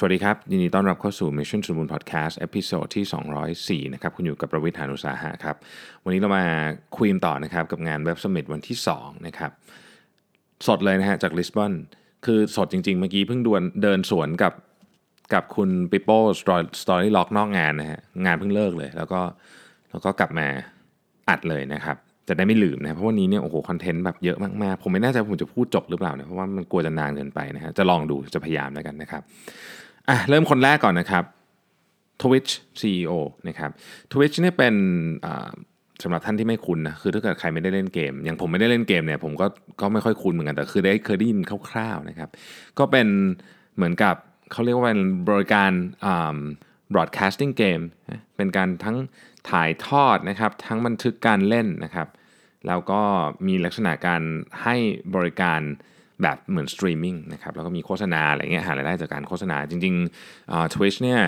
สวัสดีครับ ยินดีต้อนรับเข้าสู่ Mission to the Moon Podcast episode ที่ 204 นะครับ คุณอยู่กับผมรวิศ หาญอุตสาหะครับ วันนี้เรามาคุยกันต่อนะครับ กับงาน Web Summit วันที่ 2 นะครับ สดเลยนะฮะ จากลิสบอนคือสดจริง ๆ เมื่อกี้เพิ่งดวนเดินสวนกับกับคุณพี่โป้ Storylog นอกงานนะฮะ งานเพิ่งเลิกเลย แล้วก็แล้วก็กลับมาอัดเลยนะครับจะได้ไม่ลืมนะเพราะวันนี้เนี่ยโอ้โหคอนเทนต์แบบเยอะมากๆ ผมไม่แน่ใจผมจะพูดจบหรือเปล่านะเพราะว่ามันกลัวจะนานเกินไปนะฮะจะลองดูจะพยายามแล้วกันนะครับ อะเริ่มคนแรกก่อนนะครับ Twitch CEO นะครับ Twitch เนี่ยเป็นสำหรับท่านที่ไม่คุ้นนะคือถ้าเกิดใครไม่ได้เล่นเกม อย่างผมไม่ได้เล่นเกมเนี่ยผมก็ก็ไม่ค่อยคุ้นเหมือนกันแต่คือได้เคยได้ยินคร่าวๆนะครับ ก็เป็นเหมือนกับเขาเรียกว่าเป็นบริการอ่า broadcasting game เป็นการทั้งถ่ายทอดนะครับ ทั้งบันทึกการเล่นนะครับ แล้วก็มีลักษณะการให้บริการ แบบเหมือนสตรีมมิ่งนะครับแล้วก็มีโฆษณาอะไรเงี้ยหารายได้จากการโฆษณาจริงๆ Twitch เนี่ย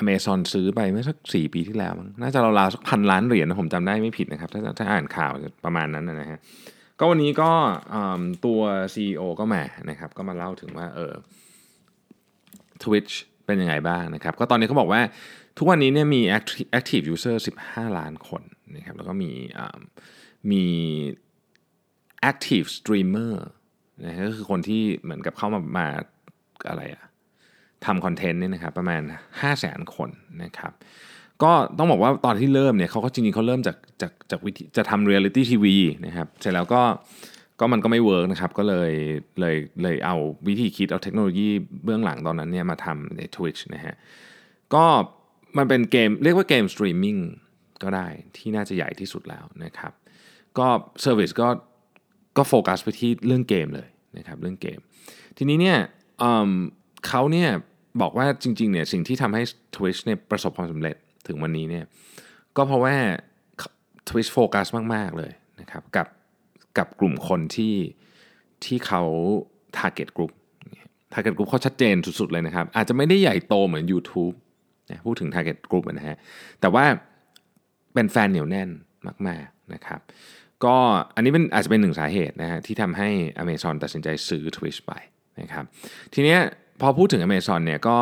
Amazon ซื้อไปเมื่อสัก 4 ปีที่แล้วมั้งน่าจะราวๆสักพันล้านเหรียญนะผมจำได้ไม่ผิดนะครับ ถ้าถ้าอ่านข่าวประมาณนั้นนะฮะก็วันนี้ก็ตัว CEO ก็มานะครับ ก็มาเล่าถึงว่าเออ Twitch เป็นยังไงบ้างนะครับ ก็ตอนนี้เขาบอกว่าทุกวันนี้เนี่ยมี active user 15 ล้านคนนะครับ แล้วก็มีมี active streamer นะก็คือคนที่เหมือนกับเข้ามามาอะไรอะทำคอนเทนต์นี่นะครับประมาณ 5 0 0 0 0 0คนนะครับก็ต้องบอกว่าตอนที่เริ่มเนี่ยเขาก็จริงๆเขาเริ่มจากจากจากวิธีจะทำ reality TV นะครับเสร็จแล้วก็ก็มันก็ไม่ work นะครับก็เลยเลยเลยเอาวิธีคิดเอาเทคโนโลยีเบื้องหลังตอนนั้นเนี่ยมาทำใน Twitch นะฮะก็มันเป็นเกมเรียกว่าเกมสตรีมมิ่งก็ได้ที่น่าจะใหญ่ที่สุดแล้วนะครับก็ service ก็ ก็โฟกัสไปที่เรื่องเกมเลยนะครับเรื่องเกม ทีนี้เนี่ยเเขาเนี่ยบอกว่าจริงๆเนี่ยสิ่งที่ทำให้ Twitch เนี่ยประสบความสำเร็จถึงวันนี้เนี่ยก็เพราะว่า Twitch โฟกัสมาก ๆ เลยนะครับกับกับกลุ่มคนที่ที่เขา target group target group เขาชัดเจนสุด ๆ เลยนะครับ อาจจะไม่ได้ใหญ่โตเหมือน YouTube นะพูดถึง target group นะฮะแต่ว่าเป็นแฟนเหนียวแน่นมาก ๆ นะครับ ก็อันนี้เป็นอาจจะเป็นหนึ่งสาเหตุนะฮะที่ทำให้ Amazon ตัดสินใจซื้อ Twitch ไปนะครับทีเนี้ยพอพูดถึง Amazon เนี่ยก็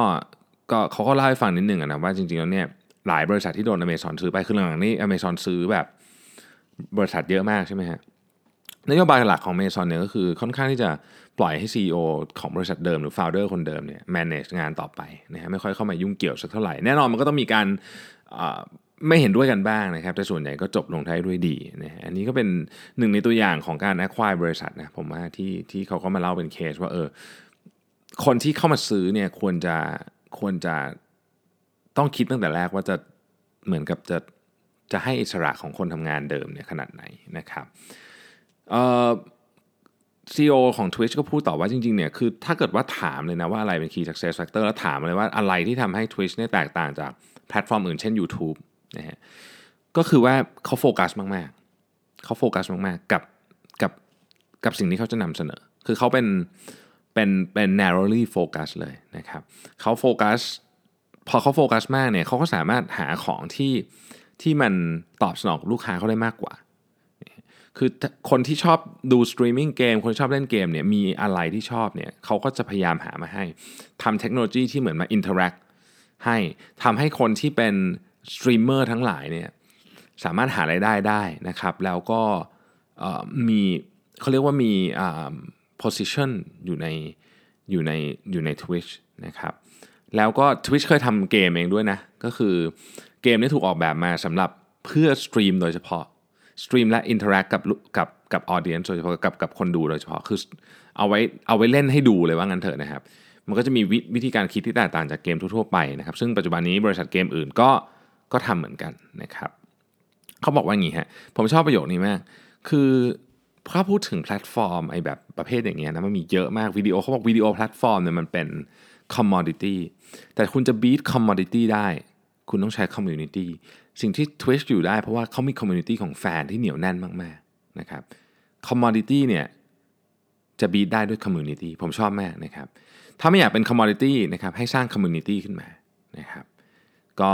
ก็เขาก็เล่าให้ฟังนิดนึงนะว่าจริงๆแล้วเนี่ยหลายบริษัทที่โดน Amazon ซื้อไปคือหลังๆนี้ Amazon ซื้อแบบบริษัทเยอะมากใช่ไหมฮะนโยบายหลักของ Amazon เนี่ยก็คือค่อนข้างที่จะปล่อยให้ CEO ของบริษัทเดิมหรือ founder คนเดิมเนี่ย manage งานต่อไปนะฮะไม่ค่อยเข้ามายุ่งเกี่ยวสักเท่าไหร่ แน่นอนมันก็ต้องมีการ ไม่เห็นด้วยกันบ้างนะครับ แต่ส่วนใหญ่ก็จบลงท้ายด้วยดีนะอันนี้ก็เป็นหนึ่งในตัวอย่างของการ acquire บริษัทนะผมว่าที่ที่เขาก็มาเล่าเป็นเคสว่าเออคนที่เข้ามาซื้อเนี่ยควรจะควรจะต้องคิดตั้งแต่แรกว่าจะเหมือนกับจะจะให้อิสระของคนทำงานเดิมเนี่ยขนาดไหนนะครับเอ่อ CEO ของ Twitch ก็พูดต่อว่าจริงๆเนี่ยคือถ้าเกิดว่าถามเลยนะว่าอะไรเป็น Key Success Factor แล้วถามเลยว่าอะไรที่ทำให้ Twitch เนี่ยแตกต่างจากแพลตฟอร์มอื่นเช่น YouTube นะฮะก็คือว่าเขาโฟกัสมากๆเขาโฟกัสมากๆกับกับกับสิ่งที่เขาจะนำเสนอ คือเขาเป็นเป็นเป็น narrowly focus เลยนะครับเขาโฟกัสพอเขาโฟกัสมากเนี่ยเขาก็สามารถหาของที่ที่มันตอบสนองกับลูกค้าเขาได้มากกว่า คือคนที่ชอบดูสตรีมมิ่งเกม คนที่ชอบเล่นเกมเนี่ยมีอะไรที่ชอบเนี่ยเขาก็จะพยายามหามาให้ทำเทคโนโลยีที่เหมือนมา interact ให้ทำให้คนที่เป็น สตรีมเมอร์ทั้งหลายเนี่ยสามารถหารายได้ได้นะครับ แล้วก็มีเขาเรียกว่ามี position อยู่ในอยู่ในอยู่ใน Twitch นะครับแล้วก็ Twitch เคยทำเกมเองด้วยนะ ก็คือเกมนี้ถูกออกแบบมาสำหรับเพื่อสตรีมโดยเฉพาะสตรีมและ interact กับกับกับ audience โดยเฉพาะกับกับคนดูโดยเฉพาะคือเอาไว้เอาไว้เล่นให้ดูเลยว่างั้นเถอะนะครับ มันก็จะมีวิธีการคิดที่แตกต่างจากเกมทั่วๆไปนะครับ ซึ่งปัจจุบันนี้บริษัทเกมอื่นก็ ก็ทำเหมือนกันนะครับเขาบอกว่าอย่างนี้ฮะผมชอบประโยคนี้มาก คือถ้าพูดถึงแพลตฟอร์มไอ้แบบประเภทอย่างเงี้ยนะมันมีเยอะมากวิดีโอเขาบอกวิดีโอแพลตฟอร์มเนี่ยมันเป็น commodity แต่คุณจะ beat commodity ได้ คุณต้องใช้ community สิ่งที่ Twitch อยู่ได้เพราะว่าเขามี community ของแฟนที่เหนียวแน่นมากๆนะครับ commodity เนี่ยจะ beat ได้ด้วย community ผมชอบมากนะครับถ้าไม่อยากเป็น commodity นะครับให้สร้าง community ขึ้นมานะครับก็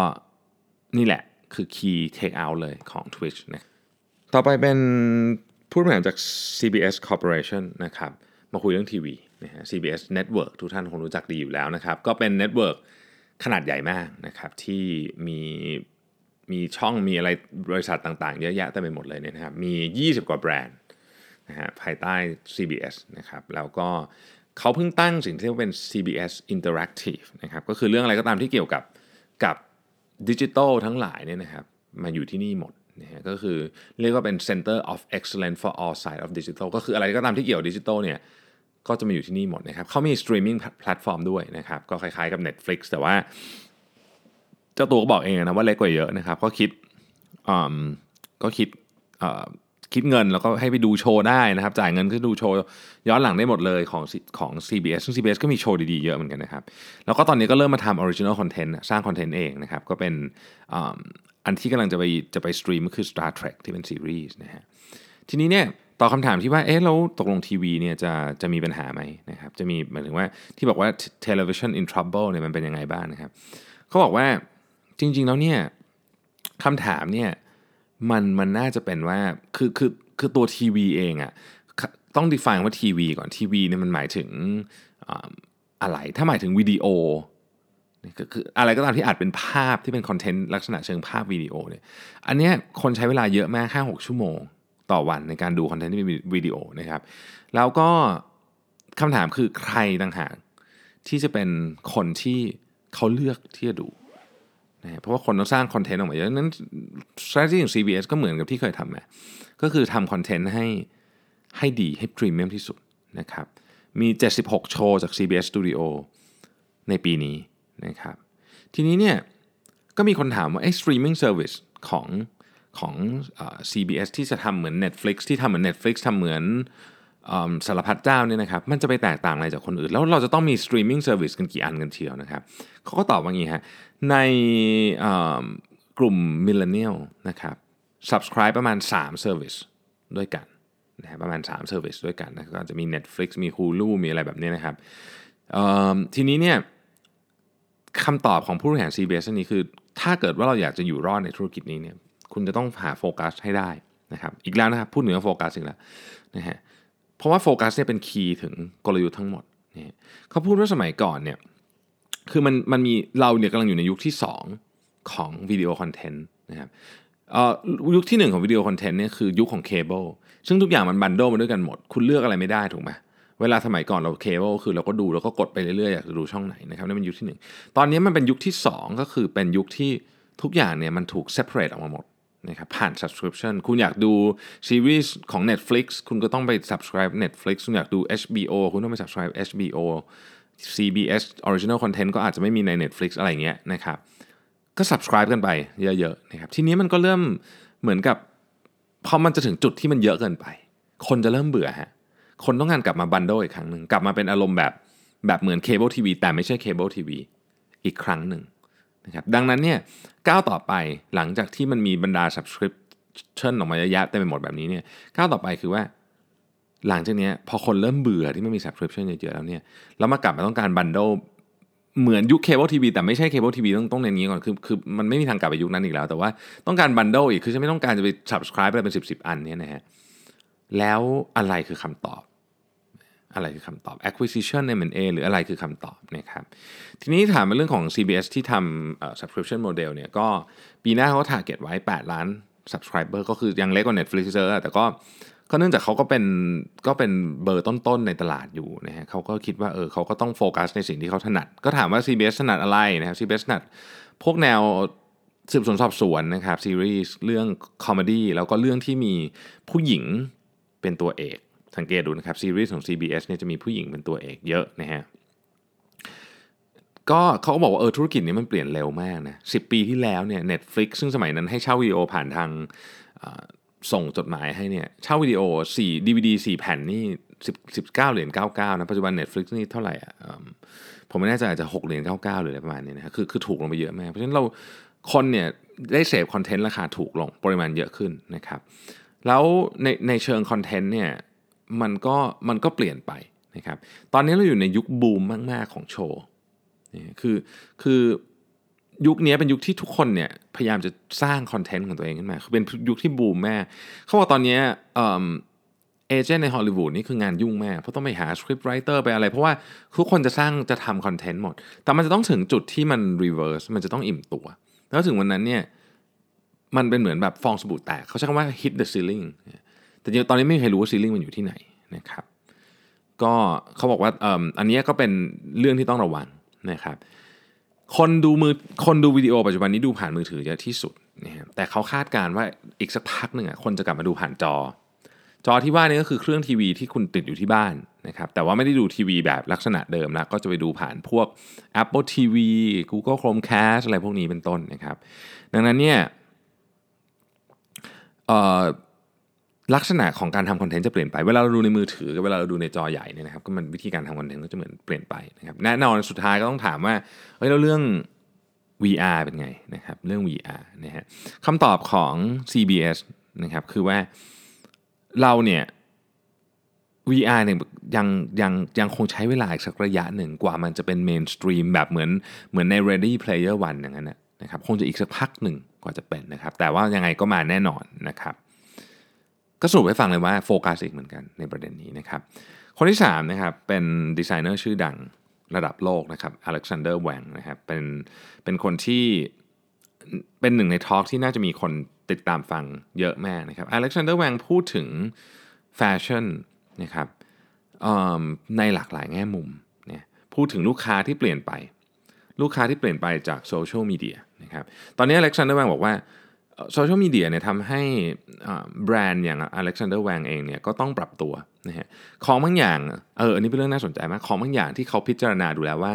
นี่แหละคือ key takeout เลยของ Twitch นะต่อไปเป็นผู้บริหารจาก CBS Corporation นะครับ มาคุยเรื่องทีวีนะฮะ CBS Network ทุกท่านคงรู้จักดีอยู่แล้วนะครับ ก็เป็นเน็ตเวิร์กขนาดใหญ่มากนะครับที่มีมีช่องมีอะไรบริษัทต่างๆ เยอะแยะเต็มไปหมดเลยเนี่ยนะครับมี 20 กว่าแบรนด์นะฮะภายใต้ CBS นะครับแล้วก็เขาเพิ่งตั้งสิ่งที่เรียกว่าเป็น CBS Interactive นะครับก็คือเรื่องอะไรก็ตามที่เกี่ยวกับกับ ดิจิทัลทั้งหลายเนี่ยนะครับมาอยู่ที่นี่หมดนะฮะก็คือเรียกว่าเป็น Center of Excellence for all sides of digital ก็คืออะไรก็ตามที่เกี่ยวดิจิทัลเนี่ยก็จะมาอยู่ที่นี่หมดนะครับเขามีสตรีมมิ่งแพลตฟอร์มด้วยนะครับก็คล้ายๆกับ Netflix แต่ว่าเจ้าตัวก็บอกเองนะว่าเล็กกว่าเยอะนะครับ ก็คิดก็คิด คิดเงินแล้วก็ให้ไปดูโชว์ได้นะครับ จ่ายเงินก็ดูโชว์ย้อนหลังได้หมดเลยของของ CBS ซึ่ง CBS ก็มีโชว์ดีๆเยอะเหมือนกันนะครับ แล้วก็ตอนนี้ก็เริ่มมาทำ original content สร้างคอนเทนต์เองนะครับ ก็เป็นอันที่กำลังจะไปจะไปสตรีมก็คือ Star Trek ที่เป็นซีรีส์นะฮะทีนี้เนี่ยตอบคำถามที่ว่า เอ๊ะเราตกลงทีวีเนี่ยจะจะมีปัญหาไหมนะครับ จะมีหมายถึงว่าที่บอกว่า television in trouble เนี่ยมันเป็นยังไงบ้างนะครับ เขาบอกว่าจริง ๆ แล้วเนี่ยคำถามเนี่ย มันมันน่าจะเป็นว่าคือคือคือตัวทีวีเองอะ่ะต้อง define ว่าทีวีก่อนทีวีเนี่ยมันหมายถึงอะไรถ้าหมายถึงวิดีโอก็คืออะไรก็ตามที่อาจเป็นภาพที่เป็นคอนเทนต์ลักษณะเชิงภาพวิดีโอเนี่ยอันเนี้ยคนใช้เวลาเยอะมาก5 6ชั่วโมงต่อวันในการดูคอนเทนต์ที่เป็นวิดีโอนะครับ แล้วก็คำถามคือใครต่างหากที่จะเป็นคนที่เขาเลือกที่จะดู เพราะว่าคนต้องสร้างคอนเทนต์ออกมาเยอะนั้น strategy ของ CBS ก็เหมือนกับที่เคยทำมาก็คือทำคอนเทนต์ให้ให้ดีให้พรีเมียมที่สุดนะครับมี 76 โชว์จาก CBS Studio ในปีนี้นะครับทีนี้เนี่ยก็มีคนถามว่าไอ้ streaming service ของของ CBS ที่จะทำเหมือน Netflix ที่ทำเหมือน Netflix ทำเหมือนสารพัดเจ้าเนี่ยนะครับมันจะไปแตกต่างอะไรจากคนอื่น แล้วเราจะต้องมี streaming service กันกี่อันกันเชียวนะครับเขาก็ตอบว่างี้ฮะ ในกลุ่ม millennial นะครับ subscribe ประมาณ 3 service ด้วยกันนะประมาณ 3 service ด้วยกันนะก็จะมี Netflix มี Hulu มีอะไรแบบนี้นะครับทีนี้เนี่ยคำตอบของผู้บริหาร CBS นี้คือ ถ้าเกิดว่าเราอยากจะอยู่รอดในธุรกิจนี้เนี่ยคุณจะต้องหาโฟกัสให้ได้นะครับอีกแล้วนะครับพูดเหนือโฟกัสอีกแล้วนะฮะเพราะว่าโฟกัสเนี่ยเป็นคีย์ถึงกลยุทธ์ทั้งหมดนี่เขาพูดว่าสมัยก่อนเนี่ย คือมันมันมีเราเนี่ยกำลังอยู่ในยุคที่ 2 ของวิดีโอคอนเทนต์นะครับยุคที่ 1 ของวิดีโอคอนเทนต์เนี่ยคือยุคของเคเบิลซึ่งทุกอย่างมัน bundle มาด้วยกันหมด คุณเลือกอะไรไม่ได้ถูกไหมเวลาสมัยก่อนเราเคเบิลคือเราก็ดูแล้วก็กดไปเรื่อยๆอยากจะดูช่องไหนนะครับนั่นเป็นยุคที่ 1 ตอนนี้มันเป็นยุคที่ 2 ก็คือเป็นยุคที่ทุกอย่างเนี่ยมันถูก separate ออกมาหมดนะครับผ่าน subscription คุณอยากดูซีรีส์ของ Netflix คุณก็ต้องไป subscribe Netflix คุณอยากดู HBO คุณต้องไป subscribe HBO CBS Original Content ก็อาจจะไม่มีใน Netflix อะไรเงี้ยนะครับก็ subscribe กันไปเยอะๆนะครับทีนี้มันก็เริ่มเหมือนกับพอมันจะถึงจุดที่มันเยอะเกินไป คนจะเริ่มเบื่อฮะคนต้องการกลับมา bundle อีกครั้งหนึ่งกลับมาเป็นอารมณ์แบบแบบเหมือนเคเบิลทีวีแต่ไม่ใช่เคเบิลทีวีอีกครั้งหนึ่งนะครับดังนั้นเนี่ยก้าวต่อไปหลังจากที่มันมีบรรดา subscription ออกมาเยอะแยะเต็มไปหมดแบบนี้เนี่ยก้าวต่อไปคือว่า หลังจากนี้พอคนเริ่มเบื่อที่ไม่มี subscription เยอะๆแล้วเนี่ยแล้วมากลับมาต้องการ bundle เหมือนยุคเคเบิลทีวีแต่ไม่ใช่เคเบิลทีวีต้องต้องในนี้ก่อนคือคือมันไม่มีทางกลับไปยุคนั้นอีกแล้ว แต่ว่าต้องการ bundle อีกคือฉันไม่ต้องการจะไป subscribe อะไรเป็นสิบสิบอันเนี่ยนะฮะแล้วอะไรคือคำตอบ อะไรคือคำตอบ acquisition M&A หรืออะไรคือคำตอบนะครับทีนี้ถามเรื่องของ CBS ที่ทำ subscription model เนี่ยก็ปีหน้าเขา target ไว้ 8 ล้าน subscriber ก็คือยังเล็กกว่า Netflix เยอะแต่ก็ ก็เนื่องจากเขาก็เป็นก็เป็นเบอร์ต้นๆในตลาดอยู่นะฮะเขาก็คิดว่าเออเขาก็ต้องโฟกัสในสิ่งที่เขาถนัด ก็ถามว่า CBS ถนัดอะไรนะครับ CBS ถนัดพวกแนวสืบสวนสอบสวนนะครับซีรีส์เรื่องคอมเมดี้แล้วก็เรื่องที่มีผู้หญิงเป็นตัวเอก สังเกตดูนะครับซีรีส์ของ CBS เนี่ยจะมีผู้หญิงเป็นตัวเอกเยอะนะฮะก็เขาก็บอกว่าเออธุรกิจนี้มันเปลี่ยนเร็วมากนะสิปีที่แล้วเนี่ย Netflix ซึ่งสมัยนั้นให้เช่าวิดีโอผ่านทาง ส่งจดหมายให้เนี่ยเช่าวิดีโอ4 DVD 4 แผ่นนี่10 19เหรียญ99นะปัจจุบัน Netflix นี่เท่าไหร่อะผมไม่แน่ใจอาจจะ 6เหรียญ99หรืออะไรประมาณนี้นะคคือคือถูกลงไปเยอะมากเพราะฉะนั้นเราคนเนี่ยได้เสพคอนเทนต์ราคาถูกลงปริมาณเยอะขึ้นนะครับแล้วในในเชิงคอนเทนต์เนี่ยมันก็มันก็เปลี่ยนไปนะครับตอนนี้เราอยู่ในยุคบูมมาก ๆ ของโชว์นี่คือคือ ยุคนี้เป็นยุคที่ทุกคนเนี่ยพยายามจะสร้างคอนเทนต์ของตัวเองขึ้นมา คือเป็นยุคที่บูมมากเขาบอกตอนนี้ agent ในฮอลลีวูดนี่คืองานยุ่งมากเพราะต้องไปหา scriptwriter ไปอะไร เพราะว่าทุกคนจะสร้างจะทำคอนเทนต์หมด แต่มันจะต้องถึงจุดที่มัน reverse มันจะต้องอิ่มตัว แล้วถึงวันนั้นเนี่ยมันเป็นเหมือนแบบฟองสบู่แตกเขาใช้คำว่า hit the ceiling แต่จริงๆตอนนี้ไม่มีใครรู้ว่า ceiling มันอยู่ที่ไหนนะครับก็เขาบอกว่าอันนี้ก็เป็นเรื่องที่ต้องระวังนะครับ คนดูมือคนดูวิดีโอปัจจุบันนี้ดูผ่านมือถือเยอะที่สุดนะฮะแต่เขาคาดการณ์ว่าอีกสักพักหนึ่งอะคนจะกลับมาดูผ่านจอ จอที่ว่านี่ก็คือเครื่องทีวีที่คุณติดอยู่ที่บ้านนะครับแต่ว่าไม่ได้ดูทีวีแบบลักษณะเดิมแล้วก็จะไปดูผ่านพวก Apple TV Google Chromecast อะไรพวกนี้เป็นต้นนะครับ ดังนั้นเนี่ย ลักษณะของการทำคอนเทนต์จะเปลี่ยนไป เวลาเราดูในมือถือกับเวลาเราดูในจอใหญ่เนี่ยนะครับก็มันวิธีการทำคอนเทนต์ก็จะเหมือนเปลี่ยนไปนะครับแน่นอนสุดท้ายก็ต้องถามว่าเฮ้ยแล้วเรื่อง VR เป็นไงนะครับเรื่อง VR นะฮะคำตอบของ CBS นะครับคือว่าเราเนี่ย VR เนี่ยยังยังยังคงใช้เวลาอีกสักระยะหนึ่งกว่ามันจะเป็นเมนสตรีมแบบเหมือนเหมือนใน Ready Player One อย่างนั้นนะครับคงจะอีกสักพักหนึ่งกว่าจะเป็นนะครับแต่ว่ายังไงก็มาแน่นอนนะครับ ก็สรุปให้ฟังเลยว่าโฟกัสอีกเหมือนกันในประเด็นนี้นะครับ คนที่3นะครับเป็นดีไซเนอร์ชื่อดังระดับโลกนะครับ Alexander Wang นะครับเป็นเป็นคนที่เป็นหนึ่งใน talk ที่น่าจะมีคนติดตามฟังเยอะมากนะครับ Alexander Wang พูดถึงแฟชั่นนะครับในหลากหลายแง่มุมเนี่ยพูดถึงลูกค้าที่เปลี่ยนไป ลูกค้าที่เปลี่ยนไปจากโซเชียลมีเดียนะครับตอนนี้ Alexander Wang บอกว่า โซเชียลมีเดียเนี่ยทำให้แบรนด์อย่าง Alexander Wang เองเนี่ยก็ต้องปรับตัวนะฮะของบางอย่างเอออันนี้เป็นเรื่องน่าสนใจมากของบางอย่างที่เขาพิจารณาดูแล้วว่า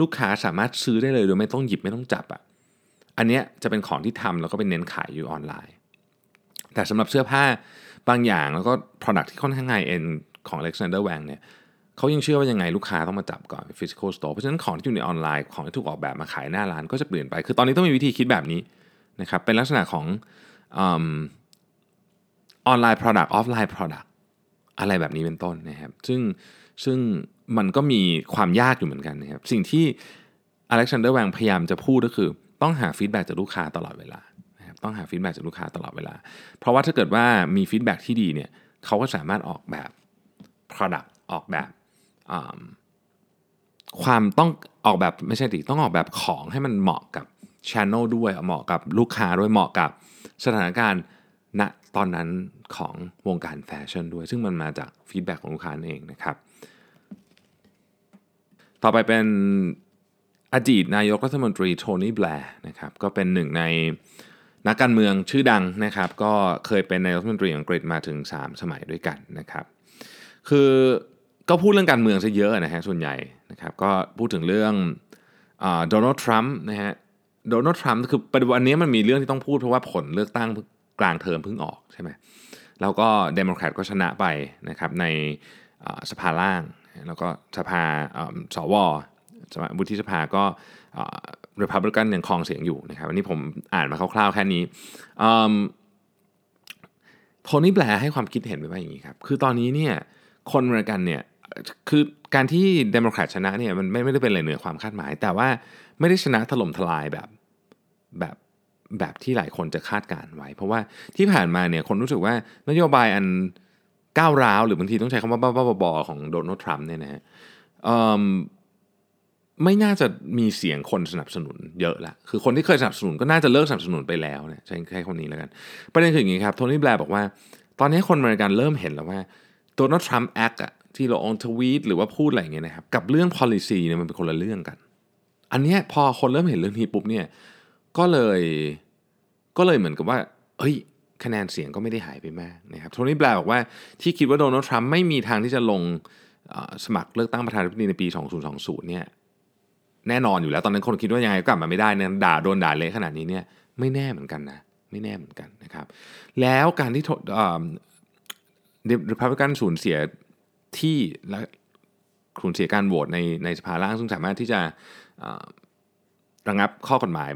ลูกค้าสามารถซื้อได้เลยโดยไม่ต้องหยิบไม่ต้องจับอะ่ะอันเนี้ยจะเป็นของที่ทำแล้วก็เป็นเน้นขายอยู่ออนไลน์ แต่สำหรับเสื้อผ้าบางอย่างแล้วก็ product ที่ค่อนข้าง high-end ของ Alexander Wang เนี่ยเขายังเชื่อว่ายังไงลูกค้าต้องมาจับก่อน physical store เพราะฉะนั้นของที่อยู่ในออนไลน์ของที่ถูกออกแบบมาขายหน้าร้านก็จะเปลี่ยนไป คือตอนนี้ต้องมีวิธีคิดแบบนี้ นะครับเป็นลักษณะของออนไลน์ Product ออฟไลน์ Product อะไรแบบนี้เป็นต้นนะครับ ซึ่งซึ่งมันก็มีความยากอยู่เหมือนกันนะครับ สิ่งที่อเล็กซานเดอร์แวงพยายามจะพูดก็คือ ต้องหา feedback จากลูกค้าตลอดเวลานะครับต้องหา feedback จากลูกค้าตลอดเวลา เพราะว่าถ้าเกิดว่ามี feedback ที่ดีเนี่ยเขาก็สามารถออกแบบ Product ออกแบบความต้องออกแบบไม่ใช่ดิต้องออกแบบของให้มันเหมาะกับ channel ด้วยเหมาะกับลูกค้าด้วยเหมาะกับสถานการณ์ณตอนนั้นของวงการแฟชั่นด้วย ซึ่งมันมาจาก feedback ของลูกค้าเองนะครับ ต่อไปเป็นอดีตนายกรัฐมนตรีโทนี่แบลร์นะครับก็เป็นหนึ่งในนักการเมืองชื่อดังนะครับ ก็เคยเป็นนายกรัฐมนตรีอังกฤษมาถึง 3 สมัยด้วยกันนะครับ คือก็พูดเรื่องการเมืองซะเยอะนะฮะส่วนใหญ่นะครับ ก็พูดถึงเรื่องโดนัลด์ทรัมป์นะฮะ โดนัลด์ทรัมป์คือปัจจุบันนี้มันมีเรื่องที่ต้องพูดเพราะว่าผลเลือกตั้งกลางเทอมเพิ่งออกใช่ไหมแล้วก็เดโมแครตก็ชนะไปนะครับในสภาล่าง แล้วก็สภาสววุฒิสภาก็รีพับลิกันยังครองเสียงอยู่นะครับวันนี้ผมอ่านมาคร่าวๆแค่นี้โทนี่แบลร์ให้ความคิดเห็นไปว่าอย่างนี้ครับ คือตอนนี้เนี่ยคนอเมริกันเนี่ยคือการที่เดโมแครตชนะเนี่ยมันไม่ได้เป็นอะไรเหนือความคาดหมาย แต่ว่า ไม่ได้ชนะถล่มทลายแบบแบบแบบที่หลายคนจะคาดการณ์ไว้ เพราะว่าที่ผ่านมาเนี่ยคนรู้สึกว่านโยบายอันก้าวร้าว หรือบางทีต้องใช้คำว่าบ้าๆบอๆของโดนัลด์ทรัมป์เนี่ยนะฮะไม่น่าจะมีเสียงคนสนับสนุนเยอะละคือคนที่เคยสนับสนุนก็น่าจะเลิกสนับสนุนไปแล้วเนี่ยใช้แค่คนนี้แล้วกัน ประเด็นคืออย่างนี้ครับโทนี่แบลร์บอกว่า ตอนนี้คนอเมริกันเริ่มเห็นแล้วว่าโดนัลด์ทรัมป์ act อะที่เรา on tweet หรือว่าพูดอะไรอย่างเงี้ยนะครับกับเรื่อง policy เนี่ยมันเป็นคนละเรื่องกัน อันนี้พอคนเริ่มเห็นเรื่องนี้ปุ๊บเนี่ยก็เลยก็เลยเหมือนกับว่าเฮ้ยคะแนนเสียงก็ไม่ได้หายไปมากนะครับโทนี่แบร์บอกว่าที่คิดว่าโดนัลด์ทรัมป์ไม่มีทางที่จะลงสมัครเลือกตั้งประธานาธิบดีในปี 2020 เนี่ยแน่นอนอยู่แล้วตอนนั้นคนคิดว่ายังไงก็กลับมาไม่ได้เนี่ยด่าโดนด่าเละขนาดนี้เนี่ยไม่แน่เหมือนกันนะไม่แน่เหมือนกันนะครับแล้วการที่เดพับลิกันสูญเสียที่และสูญเสียการโหวตในในสภาล่างซึ่งสามารถที่จะ ระงับข้อกฎหมาย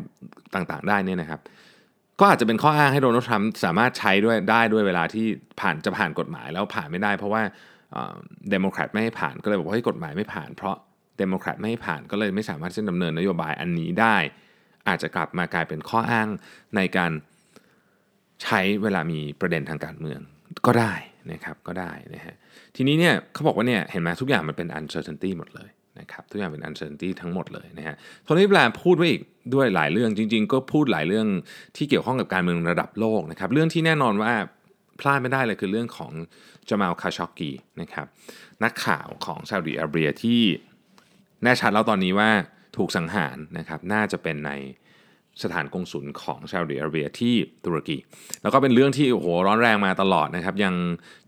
ต่างๆ ได้เนี่ยนะครับ ก็อาจจะเป็นข้ออ้างให้โดนัลด์ทรัมป์สามารถใช้ด้วยได้ด้วยเวลาที่ผ่านจะผ่านกฎหมายแล้วผ่านไม่ได้ เพราะว่าเดโมแครตไม่ให้ผ่านก็เลยบอกว่าให้กฎหมายไม่ผ่าน เพราะเดโมแครตไม่ให้ผ่านก็เลยไม่สามารถจะดำเนินนโยบายอันนี้ได้ อาจจะกลับมากลายเป็นข้ออ้างในการใช้เวลามีประเด็นทางการเมืองก็ได้นะครับก็ได้นะฮะทีนี้เนี่ยเขาบอกว่าเนี่ยเห็นไหมทุกอย่างมันเป็น uncertainty หมดเลย นะครับทุกอย่างเป็น uncertainty ทั้งหมดเลยนะฮะโทนี่แบรนพูดไว้อีกด้วยหลายเรื่องจริง ๆ ก็พูดหลายเรื่องที่เกี่ยวข้องกับการเมืองระดับโลกนะครับเรื่องที่แน่นอนว่าพลาดไม่ได้เลยคือเรื่องของจามาลคาชอกกีนะครับนักข่าวของซาอุดิอาระเบียที่แน่ชัดแล้วตอนนี้ว่าถูกสังหารนะครับน่าจะเป็นใน สถานกงศุลของซาอุดิอาระเบียที่ตุรกี แล้วก็เป็นเรื่องที่โอ้โหร้อนแรงมาตลอดนะครับ ยัง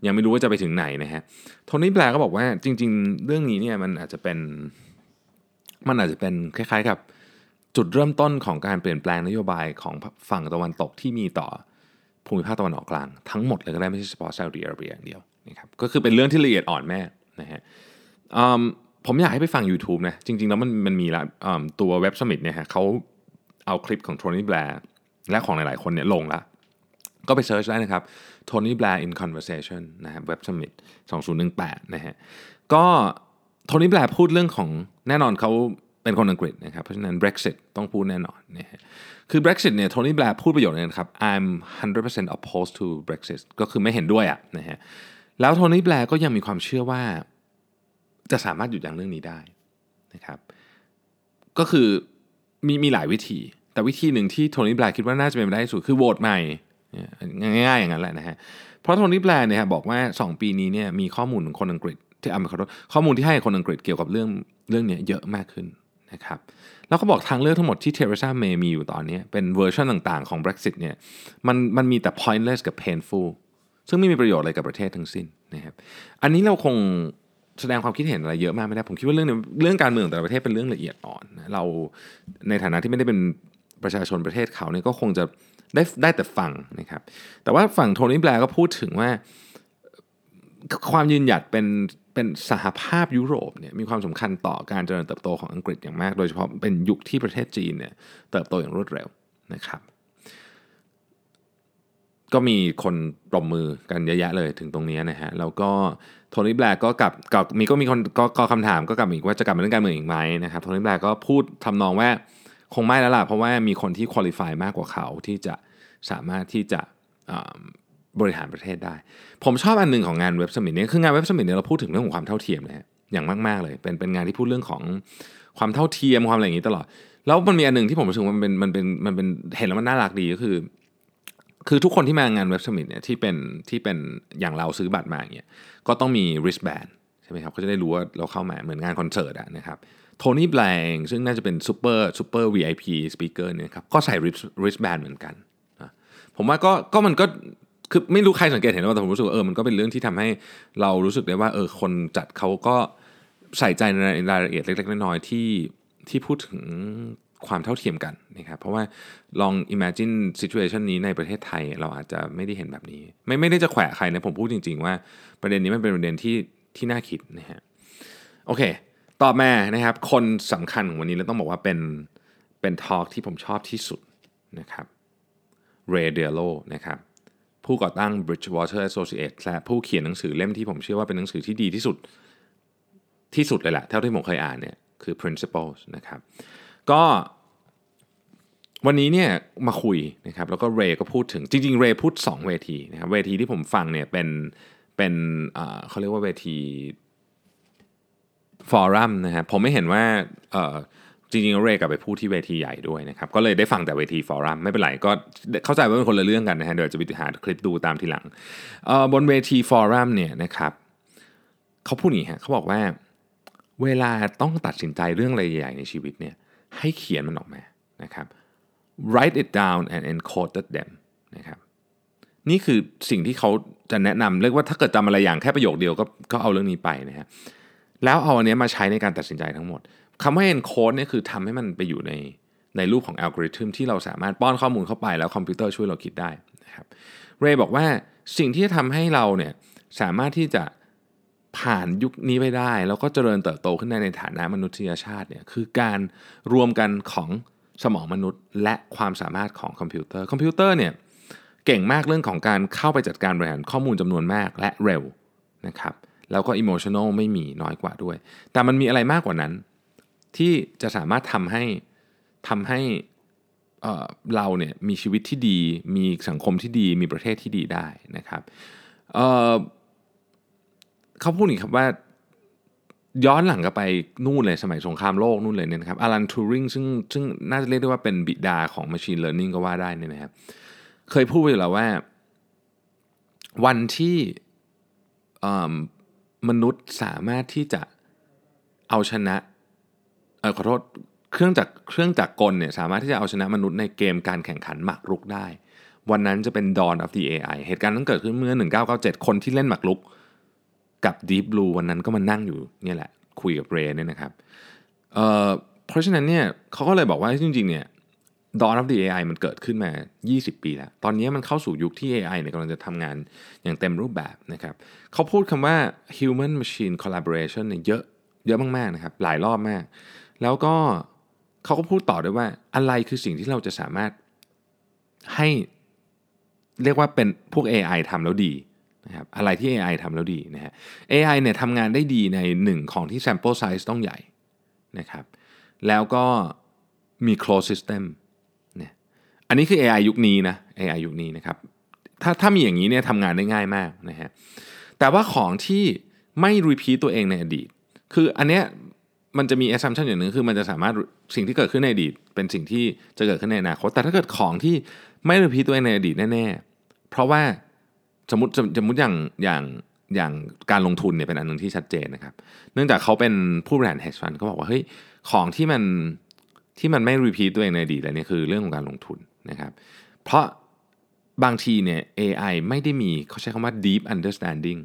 ยังไม่รู้ว่าจะไปถึงไหนนะฮะโทนี่แบร์ก็บอกว่าจริง ๆ เรื่องนี้เนี่ยมันอาจจะเป็นมันอาจจะเป็นคล้ายๆกับจุดเริ่มต้นของการเปลี่ยนแปลงนโยบายของฝั่งตะวันตกที่มีต่อภูมิภาคตะวันออกกลางทั้งหมดเลยก็ได้ไม่ใช่เฉพาะซาอุดิอาระเบียอย่างเดียวนะครับก็คือเป็นเรื่องที่ละเอียดอ่อนแม่นะฮะผมอยากให้ไปฟัง YouTube นะจริงๆแล้วมันมันมีละตัว Web Summit เนี่ยฮะเขา เอาคลิปของโทนี่แบลร์และของหลายๆคนเนี่ยลงละก็ไป search ได้นะครับโทนี่แบร์ in conversation นะครับ Web Summit 2018 นะฮะ ก็โทนี่แบลร์พูดเรื่องของแน่นอนเขาเป็นคนอังกฤษนะครับ เพราะฉะนั้น Brexit ต้องพูดแน่นอนนะฮะคือ Brexit เนี่ยโทนี่แบลร์พูดประโยคนึงครับ I'm 100% opposed to Brexit ก็คือไม่เห็นด้วยอะนะฮะ แล้วโทนี่แบลร์ก็ยังมีความเชื่อว่า จะสามารถหยุดยั้งเรื่องนี้ได้นะครับ ก็คือ มีมีหลายวิธี แต่วิธีหนึ่งที่โทนี่แบลร์คิดว่าน่าจะเป็นไปได้ที่สุดคือโหวตใหม่ง่ายๆอย่างนั้นแหละนะฮะเพราะโทนี่แบลร์เนี่ยบอกว่า 2 ปีนี้เนี่ยมีข้อมูลของคนอังกฤษที่อ่าขอโทษข้อมูลที่ให้คนอังกฤษเกี่ยวกับเรื่องเรื่องนี้เยอะมากขึ้นนะครับแล้วก็บอกทางเลือกทั้งหมดที่เทเรซาเมย์มีอยู่ตอนนี้เป็นเวอร์ชันต่างๆของ Brexit เนี่ยมันมันมีแต่ pointless กับ painful ซึ่งไม่มีประโยชน์อะไรกับประเทศทั้งสิ้นนะครับอันนี้เราคง แสดงความคิดเห็นอะไรเยอะมากไม่ได้ ผมคิดว่าเรื่องเรื่องการเมืองแต่ละประเทศเป็นเรื่องละเอียดอ่อน เราในฐานะที่ไม่ได้เป็นประชาชนประเทศเขาเนี่ยก็คงจะได้ได้แต่ฟังนะครับ แต่ว่าฝั่งโทนี่แบร์ก็พูดถึงว่าความยืนหยัดเป็นเป็นสหภาพยุโรปเนี่ยมีความสำคัญต่อการเจริญเติบโตของอังกฤษอย่างมาก โดยเฉพาะเป็นยุคที่ประเทศจีนเนี่ยเติบโตอย่างรวดเร็วนะครับ ก็มีคนปรบมือกันเยอะแยะเลยถึงตรงนี้นะฮะแล้วก็โทนี่แบร์ก็กลับกับมีก็มีคนก็ก็คำถามก็กลับอีกว่าจะกลับมาเรื่องการเมืองอีกไหมนะครับโทนี่แบร์ก็พูดทำนองว่าคงไม่แล้วล่ะเพราะว่ามีคนที่คุริฟายมากกว่าเขาที่จะสามารถที่จะบริหารประเทศได้ ผมชอบอันหนึ่งของงานเว็บสมิธเนี้คืองานเว็บสมิธเนี่ยเราพูดถึงเรื่องของความเท่าเทียมนะฮะอย่างมาก ๆ เลย เป็นเป็นงานที่พูดเรื่องของความเท่าเทียมความอะไรอย่างนี้ตลอด แล้วมันมีอันหนึ่งที่ผมรู้สึกมันเป็นมันเป็นมันเป็นเห็นแล้วมันน่ารักดีก็คือ คือทุกคนที่มางาน Web Summit เนี่ยที่เป็นที่เป็นอย่างเราซื้อบัตรมาอย่างเงี้ยก็ต้องมี wristband ใช่ไหมครับเขาจะได้รู้ว่าเราเข้ามาเหมือนงานคอนเสิร์ตอะนะครับโทนี่แบลร์ซึ่งน่าจะเป็นซูเปอร์ซูเปอร์ VIP สปีกเกอร์เนี่ยครับก็ใส่ wristband เหมือนกันผมว่าก็ก็มันก็คือไม่รู้ใครสังเกตเห็นป่าวแต่ผมรู้สึกว่าเออมันก็เป็นเรื่องที่ทำให้เรารู้สึกได้ว่าเออคนจัดเขาก็ใส่ใจในรายละเอียดเล็กๆน้อยๆที่ที่พูดถึง ความเท่าเทียมกันนะครับเพราะว่าลอง imagine situation นี้ในประเทศไทยเราอาจจะไม่ได้เห็นแบบนี้ ไม่ไม่ได้จะแขวะใครนะผมพูดจริง ๆ ว่าประเด็นนี้มันเป็นประเด็นที่ที่น่าคิดนะฮะโอเค ต่อมานะครับ คนสำคัญของวันนี้เราต้องบอกว่าเป็นเป็นทอล์กที่ผมชอบที่สุดนะครับเรเดโลนะครับผู้ก่อตั้ง Bridgewater Associates และผู้เขียนหนังสือเล่มที่ผมเชื่อว่าเป็นหนังสือที่ดีที่สุดที่สุดเลยแหละเท่าที่ผมเคยอ่านเนี่ยคือ Principles นะครับ ก็วันนี้เนี่ยมาคุยนะครับแล้วก็เรก็พูดถึงจริง ๆ เรพูด 2 เวทีนะครับเวทีที่ผมฟังเนี่ยเป็นเป็นเขาเรียกว่าเวทีฟอรัมนะครับผมไม่เห็นว่าจริงๆเรกลับไปพูดที่เวทีใหญ่ด้วยนะครับก็เลยได้ฟังแต่เวทีฟอรัมไม่เป็นไรก็เข้าใจว่าเป็นคนละเรื่องกันนะฮะเดี๋ยวจะไปหาคลิปดูตามทีหลังบนเวทีฟอรัมเนี่ยนะครับเขาพูดอย่างนี้ฮะเขาบอกว่าเวลาต้องตัดสินใจเรื่องอะไรใหญ่ในชีวิตเนี่ย ให้เขียนมันออกมานะครับ write it down and encode them นะครับนี่คือสิ่งที่เขาจะแนะนำเรียกว่าถ้าเกิดจำอะไรอย่างแค่ประโยคเดียวก็ก็เอาเรื่องนี้ไปนะฮะแล้วเอาอันนี้มาใช้ในการตัดสินใจทั้งหมดคำว่า encode เนี่ยคือทำให้มันไปอยู่ในในรูปของอัลกอริทึมที่เราสามารถป้อนข้อมูลเข้าไปแล้วคอมพิวเตอร์ช่วยเราคิดได้นะครับเรย์บอกว่าสิ่งที่จะทำให้เราเนี่ยสามารถที่จะ ผ่านยุคนี้ไปได้ แล้วก็เจริญเติบโตขึ้นในในฐานะมนุษยชาติเนี่ยคือการรวมกันของสมองมนุษย์ และความสามารถของคอมพิวเตอร์คอมพิวเตอร์เนี่ยเก่งมากเรื่องของการเข้าไปจัดการบริหารข้อมูลจำนวนมากและเร็วนะครับแล้วก็อิโมชันอลไม่มีน้อยกว่าด้วย แต่มันมีอะไรมากกว่านั้น ที่จะสามารถทำให้ทำให้เเราเนี่ยมีชีวิตที่ดี มีสังคมที่ดี มีประเทศที่ดีได้นะครับ เขาพูดอีกครับว่าย้อนหลังกลับไปนู่นเลยสมัยสงครามโลกนู่นเลยเนี่ยนะครับอลันทูริงซึ่งซึ่งน่าจะเรียกได้ว่าเป็นบิดาของ Machine Learning ก็ว่าได้เนี่ยนะครับ เคยพูดไปแล้วว่า วันที่มนุษย์สามารถที่จะเอาชนะออขอโทษเครื่องจักรเครื่องจักรกลเนี่ยสามารถที่จะเอาชนะมนุษย์ในเกมการแข่งขันหมากรุกได้ วันนั้นจะเป็น Dawn of the AI เหตุการณ์นั้นเกิดขึ้นเมื่อ 1997 คนที่เล่นหมากรุก กับ Deep Blue วันนั้นก็มานั่งอยู่เนี่ยแหละคุยกับเรย์เนี่ยนะครับเเพราะฉะนั้นเนี่ยเขาก็เลยบอกว่าจริงๆเนี่ย Dawn of the AI มันเกิดขึ้นมา 20 ปีแล้ว ตอนนี้มันเข้าสู่ยุคที่ AI เนี่ยกำลังจะทำงานอย่างเต็มรูปแบบนะครับเขาพูดคำว่า human machine collaboration เนี่ยเยอะเยอะมากๆนะครับหลายรอบมาก แล้วก็เขาก็พูดต่อด้วยว่าอะไรคือสิ่งที่เราจะสามารถให้เรียกว่าเป็นพวก AI ทำแล้วดี นะครับอะไรที่ AI ทำแล้วดีนะฮะ AI เนี่ยทำงานได้ดีในหนึ่งของที่ sample size ต้องใหญ่นะครับแล้วก็มี closed system เนี่ยอันนี้คือ AI ยุคนี้นะ AI ยุคนี้นะครับถ้าถ้ามีอย่างนี้เนี่ยทำงานได้ง่ายมากนะฮะแต่ว่าของที่ไม่ repeat ตัวเองในอดีต คืออันเนี้ยมันจะมี assumption อย่างหนึ่งคือมันจะสามารถสิ่งที่เกิดขึ้นในอดีต เป็นสิ่งที่จะเกิดขึ้นในอนาคตแต่ถ้าเกิดของที่ไม่ repeat ตัวเองในอดีตแน่ๆเพราะว่า สมมติสมมติอย่างอย่างอย่างการลงทุนเนี่ยเป็นอันหนึ่งที่ชัดเจนนะครับ เนื่องจากเขาเป็นผู้บริหาร hedge fund เขาบอกว่าเฮ้ยของที่มันที่มันไม่ repeat ตัวเองในอดีตแล้วเนี่ยคือเรื่องของการลงทุนนะครับ เพราะบางทีเนี่ย AI ไม่ได้มีเขาใช้คำว่า deep understanding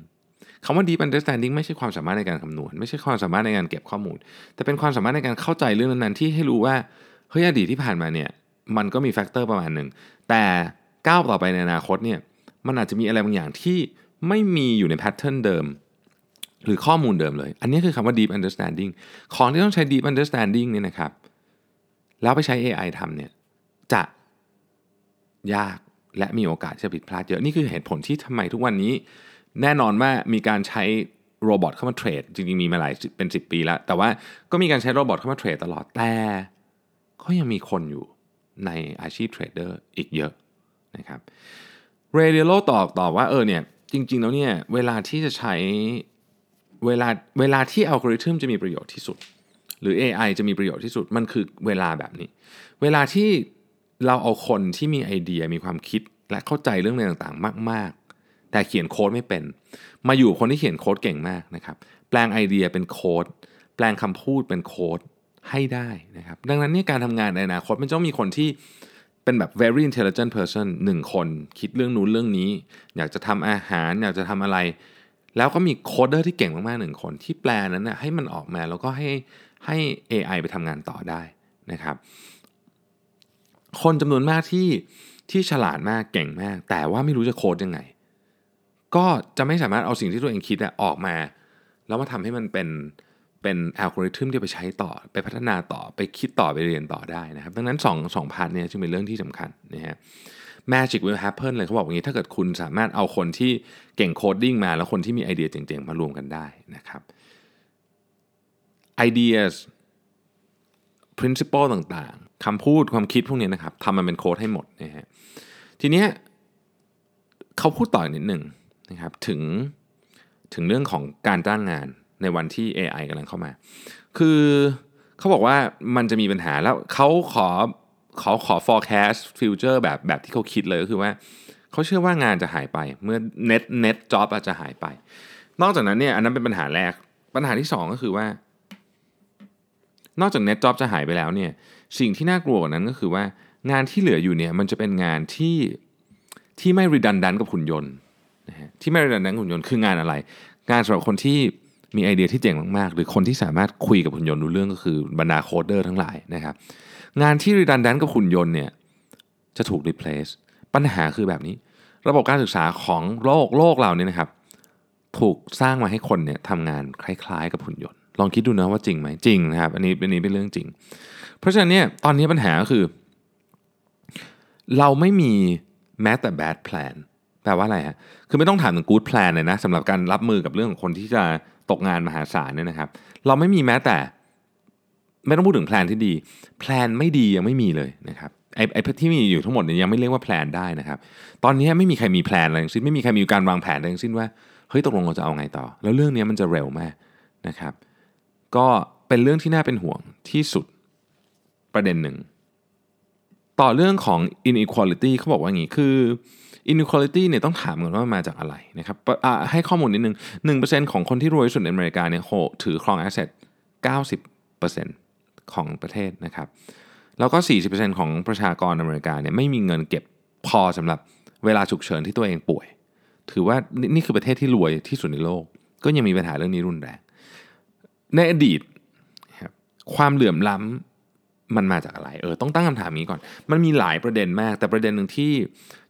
คำว่า deep understanding ไม่ใช่ความสามารถในการคำนวณ ไม่ใช่ความสามารถในการเก็บข้อมูล แต่เป็นความสามารถในการเข้าใจเรื่องนั้นๆ ที่ให้รู้ว่าเฮ้ยอดีตที่ผ่านมาเนี่ยมันก็มี factor ประมาณหนึ่งแต่ก้าวต่อไปในอนาคตเนี่ย มันอาจจะมีอะไรบางอย่างที่ไม่มีอยู่ใน pattern เดิม หรือข้อมูลเดิมเลย อันนี้คือคำว่า deep understanding ของที่ต้องใช้ deep understanding เนี่ยนะครับ แล้วไปใช้ AI ทำเนี่ยจะยากและมีโอกาสจะผิดพลาดเยอะ นี่คือเหตุผลที่ทำไมทุกวันนี้ แน่นอนว่ามีการใช้ robot เข้ามาเทรด จริงๆ มีมาหลายเป็น 10 ปีแล้ว แต่ว่าก็มีการใช้ robot เข้ามาเทรดตลอดแต่ก็ยังมีคนอยู่ในอาชีพเทรดเดอร์อีกเยอะนะครับ เรย์ดาลิโอตอบตอบว่าเออเนี่ยจริง ๆ แล้วเนี่ยเวลาที่จะใช้เวลาเวลาที่อัลกอริทึมจะมีประโยชน์ที่สุด หรือ AI จะมีประโยชน์ที่สุดมันคือเวลาแบบนี้ เวลาที่เราเอาคนที่มีไอเดียมีความคิดและเข้าใจเรื่องอะไรต่างๆ มาก ๆ แต่เขียนโค้ดไม่เป็น มาอยู่คนที่เขียนโค้ดเก่งมากนะครับแปลงไอเดียเป็นโค้ดแปลงคำพูดเป็นโค้ดให้ได้นะครับดังนั้นนี่การทำงานในอนาคตมันต้องมีคนที่ เป็นแบบ very intelligent person หนึ่งคนคิดเรื่องนู้นเรื่องนี้ อยากจะทำอาหาร อยากจะทำอะไร แล้วก็มีโคดเดอร์ที่เก่งมากๆหนึ่งคน ที่แปลนั้นนะให้มันออกมาแล้วก็ให้ให้ AI ไปทำงานต่อได้นะครับ คนจำนวนมากที่ที่ฉลาดมากเก่งมาก แต่ว่าไม่รู้จะโคดยังไง ก็จะไม่สามารถเอาสิ่งที่ตัวเองคิดออกมา แล้วมาทำให้มันเป็น เป็นอัลกอริทึมที่ไปใช้ต่อ ไปพัฒนาต่อไปคิดต่อไปเรียนต่อได้นะครับ ดังนั้น2 2 part เนี่ยจึงเป็นเรื่องที่สำคัญนะฮะ Magic will happen เลยเขาบอกอย่างนี้ถ้าเกิดคุณสามารถเอาคนที่เก่ง coding มา แล้วคนที่มีไอเดียเจ๋งๆ มารวมกันได้นะครับ ideas principle ต่างๆคำพูดความคิดพวกนี้นะครับทำมันเป็นโค้ดให้หมดนะฮะทีเนี้ยเขาพูดต่อนิดหนึ่งนะครับถึงถึงเรื่องของการจ้างงาน ในวันที่ AI กำลังเข้ามา คือเขาบอกว่ามันจะมีปัญหาแล้วเขาขอขาขอ forecast future แบบแบบที่เขาคิดเลยก็คือว่าเขาเชื่อว่างานจะหายไป เมื่อ net net job อาจจะหายไป นอกจากนั้นเนี่ยอันนั้นเป็นปัญหาแรก ปัญหาที่ 2 ก็คือว่า นอกจาก net job จะหายไปแล้วเนี่ยสิ่งที่น่ากลัวกว่านั้นก็คือว่างานที่เหลืออยู่เนี่ยมันจะเป็นงานที่ที่ไม่ redundant กับหุ่นยนต์นะฮะที่ไม่ redundant กับหุ่นยนต์คืองานอะไร งานสำหรับคนที่ มีไอเดียที่เจ๋งมากๆ หรือคนที่สามารถคุยกับหุ่นยนต์รู้เรื่องก็คือบรรดา coder ทั้งหลายนะครับ งานที่ redundant กับหุ่นยนต์เนี่ยจะถูก replace ปัญหาคือแบบนี้ ระบบการศึกษาของโลกโลกเราเนี่ยนะครับ ถูกสร้างมาให้คนเนี่ยทำงานคล้าย ๆ กับหุ่นยนต์ ลองคิดดูนะว่าจริงไหมจริงนะครับ อันนี้อันนี้เป็นเรื่องจริง เพราะฉะนั้นเนี่ยตอนนี้ปัญหาก็คือ เราไม่มีแม้แต่ bad plan แปลว่าอะไรฮะ คือไม่ต้องถามถึง good plan เลยนะสำหรับการรับมือกับเรื่องของคนที่จะ ตกงานมหาศาลเนี่ยนะครับ เราไม่มีแม้แต่ ไม่ต้องพูดถึง plan ที่ดี plan ไม่ดียังไม่มีเลยนะครับไอ้ไอ้ที่มีอยู่ทั้งหมดเนี่ยยังไม่เรียกว่า plan ได้นะครับ ตอนนี้ไม่มีใครมี plan อะไรทั้งสิ้นไม่มีใครมีการวางแผนอะไรทั้งสิ้นว่าเฮ้ยตกลงเราจะเอาไงต่อ แล้วเรื่องนี้มันจะเร็วมากนะครับ ก็เป็นเรื่องที่น่าเป็นห่วงที่สุดประเด็นหนึ่ง ต่อเรื่องของ inequality เขาบอกว่าอย่างนี้คือ inequality เนี่ยต้องถามก่อนว่ามาจากอะไรนะครับให้ข้อมูลนิดนึง 1%ของคนที่รวยที่สุดในอเมริกาเนี่ยโหถือครองแอสเซท90%ของประเทศนะครับ แล้วก็ 40%ของประชากรอเมริกาเนี่ยไม่มีเงินเก็บพอสำหรับเวลาฉุกเฉินที่ตัวเองป่วย ถือว่านี่คือประเทศที่รวยที่สุดในโลก ก็ยังมีปัญหาเรื่องนี้รุนแรงในอดีตความเหลื่อมล้ำ มันมาจากอะไร เออ ต้องตั้งคำถามนี้ก่อน มันมีหลายประเด็นมาก แต่ประเด็นหนึ่งที่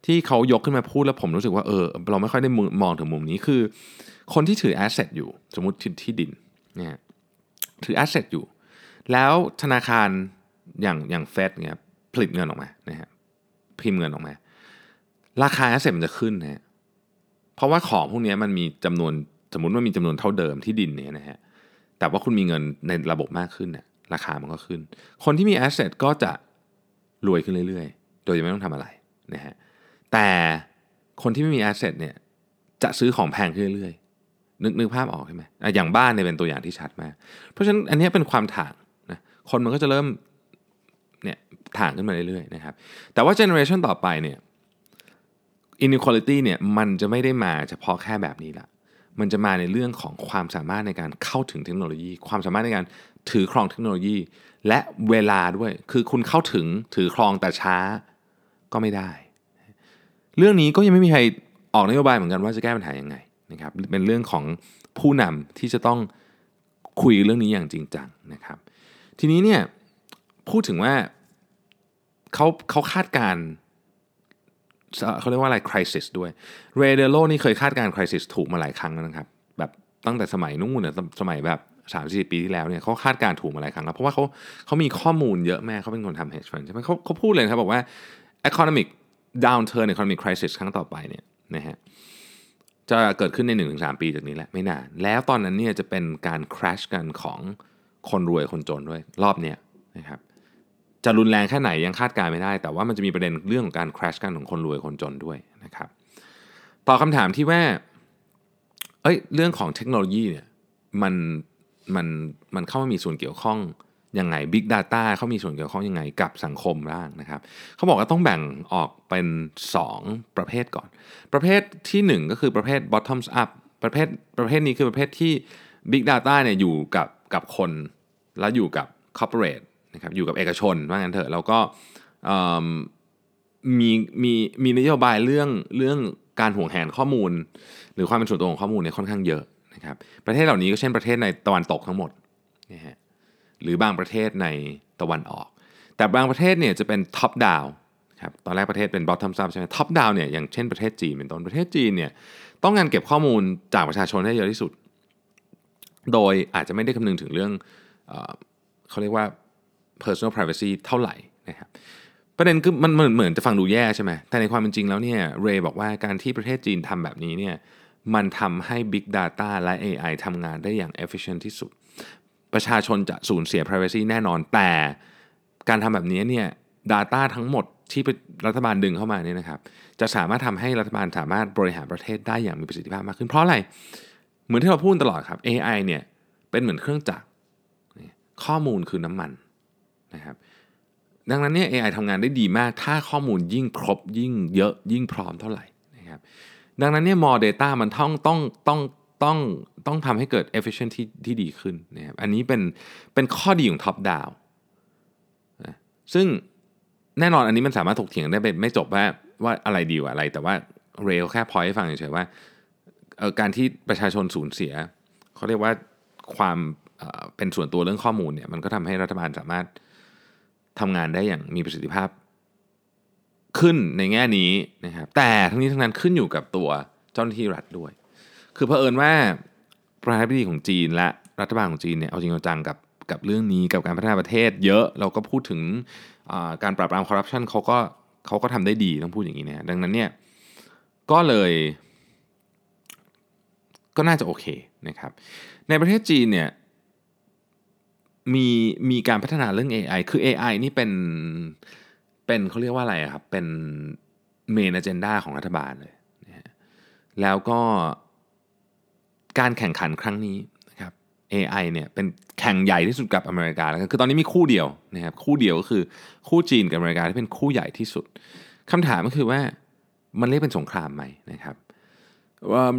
ที่เขายกขึ้นมาพูดแล้วผมรู้สึกว่า เออ เราไม่ค่อยได้มองถึงมุมนี้คือ คนที่ถือแอสเซทอยู่ สมมติที่ดิน เนี่ย ถือแอสเซทอยู่ แล้วธนาคารอย่างอย่างเฟดเนี่ยผลิตเงินออกมา นะฮะ พิมพ์เงินออกมา ราคา asset มันจะขึ้นนะฮะ เพราะว่าของพวกนี้มันมีจำนวน สมมติว่ามีจำนวนเท่าเดิมที่ดินเนี่ยนะฮะ แต่ว่าคุณมีเงินในระบบมากขึ้นเนี่ย ราคามันก็ขึ้น คนที่มี asset ก็จะรวยขึ้นเรื่อยๆ โดยไม่ต้องทำอะไรนะฮะแต่คนที่ไม่มี asset เนี่ยจะซื้อของแพงขึ้นเรื่อยๆ นึกนึกภาพออกใช่ไหมอย่างบ้านเนี่ยเป็นตัวอย่างที่ชัดมาก เพราะฉะนั้นอันนี้เป็นความถ่างนะคนมันก็จะเริ่มเนี่ยถ่างขึ้นมาเรื่อยๆนะครับแต่ว่าเจเนอเรชันต่อไปเนี่ย inequality เนี่ยมันจะไม่ได้มาเฉพาะแค่แบบนี้ละมันจะมาในเรื่องของความสามารถในการเข้าถึงเทคโนโลยี ความสามารถในการ ถือครองเทคโนโลยี และเวลาด้วย คือคุณเข้าถึงถือครองแต่ช้าก็ไม่ได้ เรื่องนี้ก็ยังไม่มีใครออกนโยบายเหมือนกันว่าจะแก้ปัญหายังไงนะครับ เป็นเรื่องของผู้นำที่จะต้องคุยเรื่องนี้อย่างจริงจังนะครับ ทีนี้เนี่ยพูดถึงว่าเขาเขาคาดการเขาเรียกว่าอะไรคริสิสด้วยเรเดโลนี่เคยคาดการคริสิสถูกมาหลายครั้งแล้วนะครับ แบบตั้งแต่สมัยนู้นเนี่ยสมัยแบบ 3ามสี่ปีที่แล้วเนี่ยเขาคาดการถูกมาหลายครั้งแล้ว เพราะว่าเขาเขามีข้อมูลเยอะแม่เขาเป็นคนทำ hedge fund ใช่ไหมเขาเขาพูดเลยครับบอกว่า economic downturn economic crisis ครั้งต่อไปเนี่ยนะฮะจะเกิดขึ้นใน 1-3 ปีจากนี้แหละไม่นาน แล้วตอนนั้นเนี่ยจะเป็นการ crash กันของคนรวยคนจนด้วย รอบเนี้ยนะครับจะรุนแรงแค่ไหนยังคาดการไม่ได้ แต่ว่ามันจะมีประเด็นเรื่องของการ crash กันของคนรวยคนจนด้วยนะครับตอบคำถามที่ว่าเอ้ยเรื่องของเทคโนโลยีเนี่ยมัน มันมันเข้ามามีส่วนเกี่ยวข้องยังไง Big Data เขามีส่วนเกี่ยวข้องยังไงกับสังคมบ้างนะครับ เขาบอกว่าต้องแบ่งออกเป็น 2 ประเภทก่อน ประเภทที่ 1 ก็คือประเภท bottoms up ประเภทประเภทนี้คือประเภทที่ Big Data เนี่ยอยู่กับกับคนแล้วอยู่กับ corporate นะครับอยู่กับเอกชนว่างั้นเถอะแล้วก็มีมีมีนโยบายเรื่องเรื่องการห่วงแหนข้อมูล หรือความเป็นส่วนตัวของข้อมูลเนี่ยค่อนข้างเยอะ นะครับประเทศเหล่านี้ก็เช่นประเทศในตะวันตกทั้งหมดนะฮะหรือบางประเทศในตะวันออก แต่บางประเทศเนี่ยจะเป็น top down ครับตอนแรกประเทศเป็น bottom up ใช่ไหม top down เนี่ยอย่างเช่นประเทศจีนเป็นต้นประเทศจีนเนี่ยต้องการเก็บข้อมูลจากประชาชนให้เยอะที่สุด โดยอาจจะไม่ได้คำนึงถึงเรื่องเขาเรียกว่า personal privacy เท่าไหร่นะครับประเด็นคือมันเหมือนเหมือนจะฟังดูแย่ใช่ไหมแต่ในความเป็นจริงแล้วเนี่ยเรย์บอกว่าการที่ประเทศจีนทำแบบนี้เนี่ย มันทำให้ Big Data และ AI ทำงานได้อย่าง efficient ที่สุด ประชาชนจะสูญเสีย privacy แน่นอน แต่การทำแบบนี้เนี่ย Data ทั้งหมดที่รัฐบาลดึงเข้ามาเนี่ยนะครับ จะสามารถทำให้รัฐบาลสามารถบริหารประเทศได้อย่างมีประสิทธิภาพมากขึ้น เพราะอะไร เหมือนที่เราพูดตลอดครับ AI เนี่ยเป็นเหมือนเครื่องจักร ข้อมูลคือน้ำมันนะครับดังนั้นเนี่ย AI ทำงานได้ดีมาก ถ้าข้อมูลยิ่งครบยิ่งเยอะยิ่งพร้อมเท่าไหร่นะครับ ดังนั้นเนี่ย more data มันต้องต้องต้องต้องต้องทำให้เกิด efficient ที่ที่ดีขึ้นนะครับอันนี้เป็นเป็นข้อดีของ top down ซึ่งแน่นอนอันนี้มันสามารถถกเถียงได้ไม่จบว่าว่าอะไรดีกว่าอะไร แต่ว่าเรลแค่พอยให้ฟังเฉยๆว่าการที่ประชาชนสูญเสีย เขาเรียกว่าความเป็นส่วนตัวเรื่องข้อมูลเนี่ยมันก็ทำให้รัฐบาลสามารถทำงานได้อย่างมีประสิทธิภาพ ขึ้นในแง่นี้นะครับแต่ทั้งนี้ทั้งนั้นขึ้นอยู่กับตัวเจ้าหน้าที่รัฐด้วย คือเผอิญว่าประธานาธิบดีของจีนและรัฐบาลของจีนเนี่ยเอาจริงเอาจังกับกับเรื่องนี้กับการพัฒนาประเทศ เยอะเราก็พูดถึงการปราบปรามคอร์รัปชันเขาก็เขาก็ทำได้ดีต้องพูดอย่างนี้นะดังนั้นเนี่ยก็เลยก็น่าจะโอเคนะครับ ในประเทศจีนเนี่ยมีมีการพัฒนาเรื่อง AI คือ AI นี่เป็น เป็นเขาเรียกว่าอะไรครับ เป็นเมน a เจนดาของรัฐบาลเลยนะฮะแล้วก็การแข่งขันครั้งนี้นะครับ AI เนี่ยเป็นแข่งใหญ่ที่สุดกับอเมริกาแล้วคือตอนนี้มีคู่เดียวนะครับคู่เดียวก็คือคู่จีนกับอเมริกาที่เป็นคู่ใหญ่ที่สุดคำถามก็คือว่ามันเรียกเป็นสงครามไหมนะครับ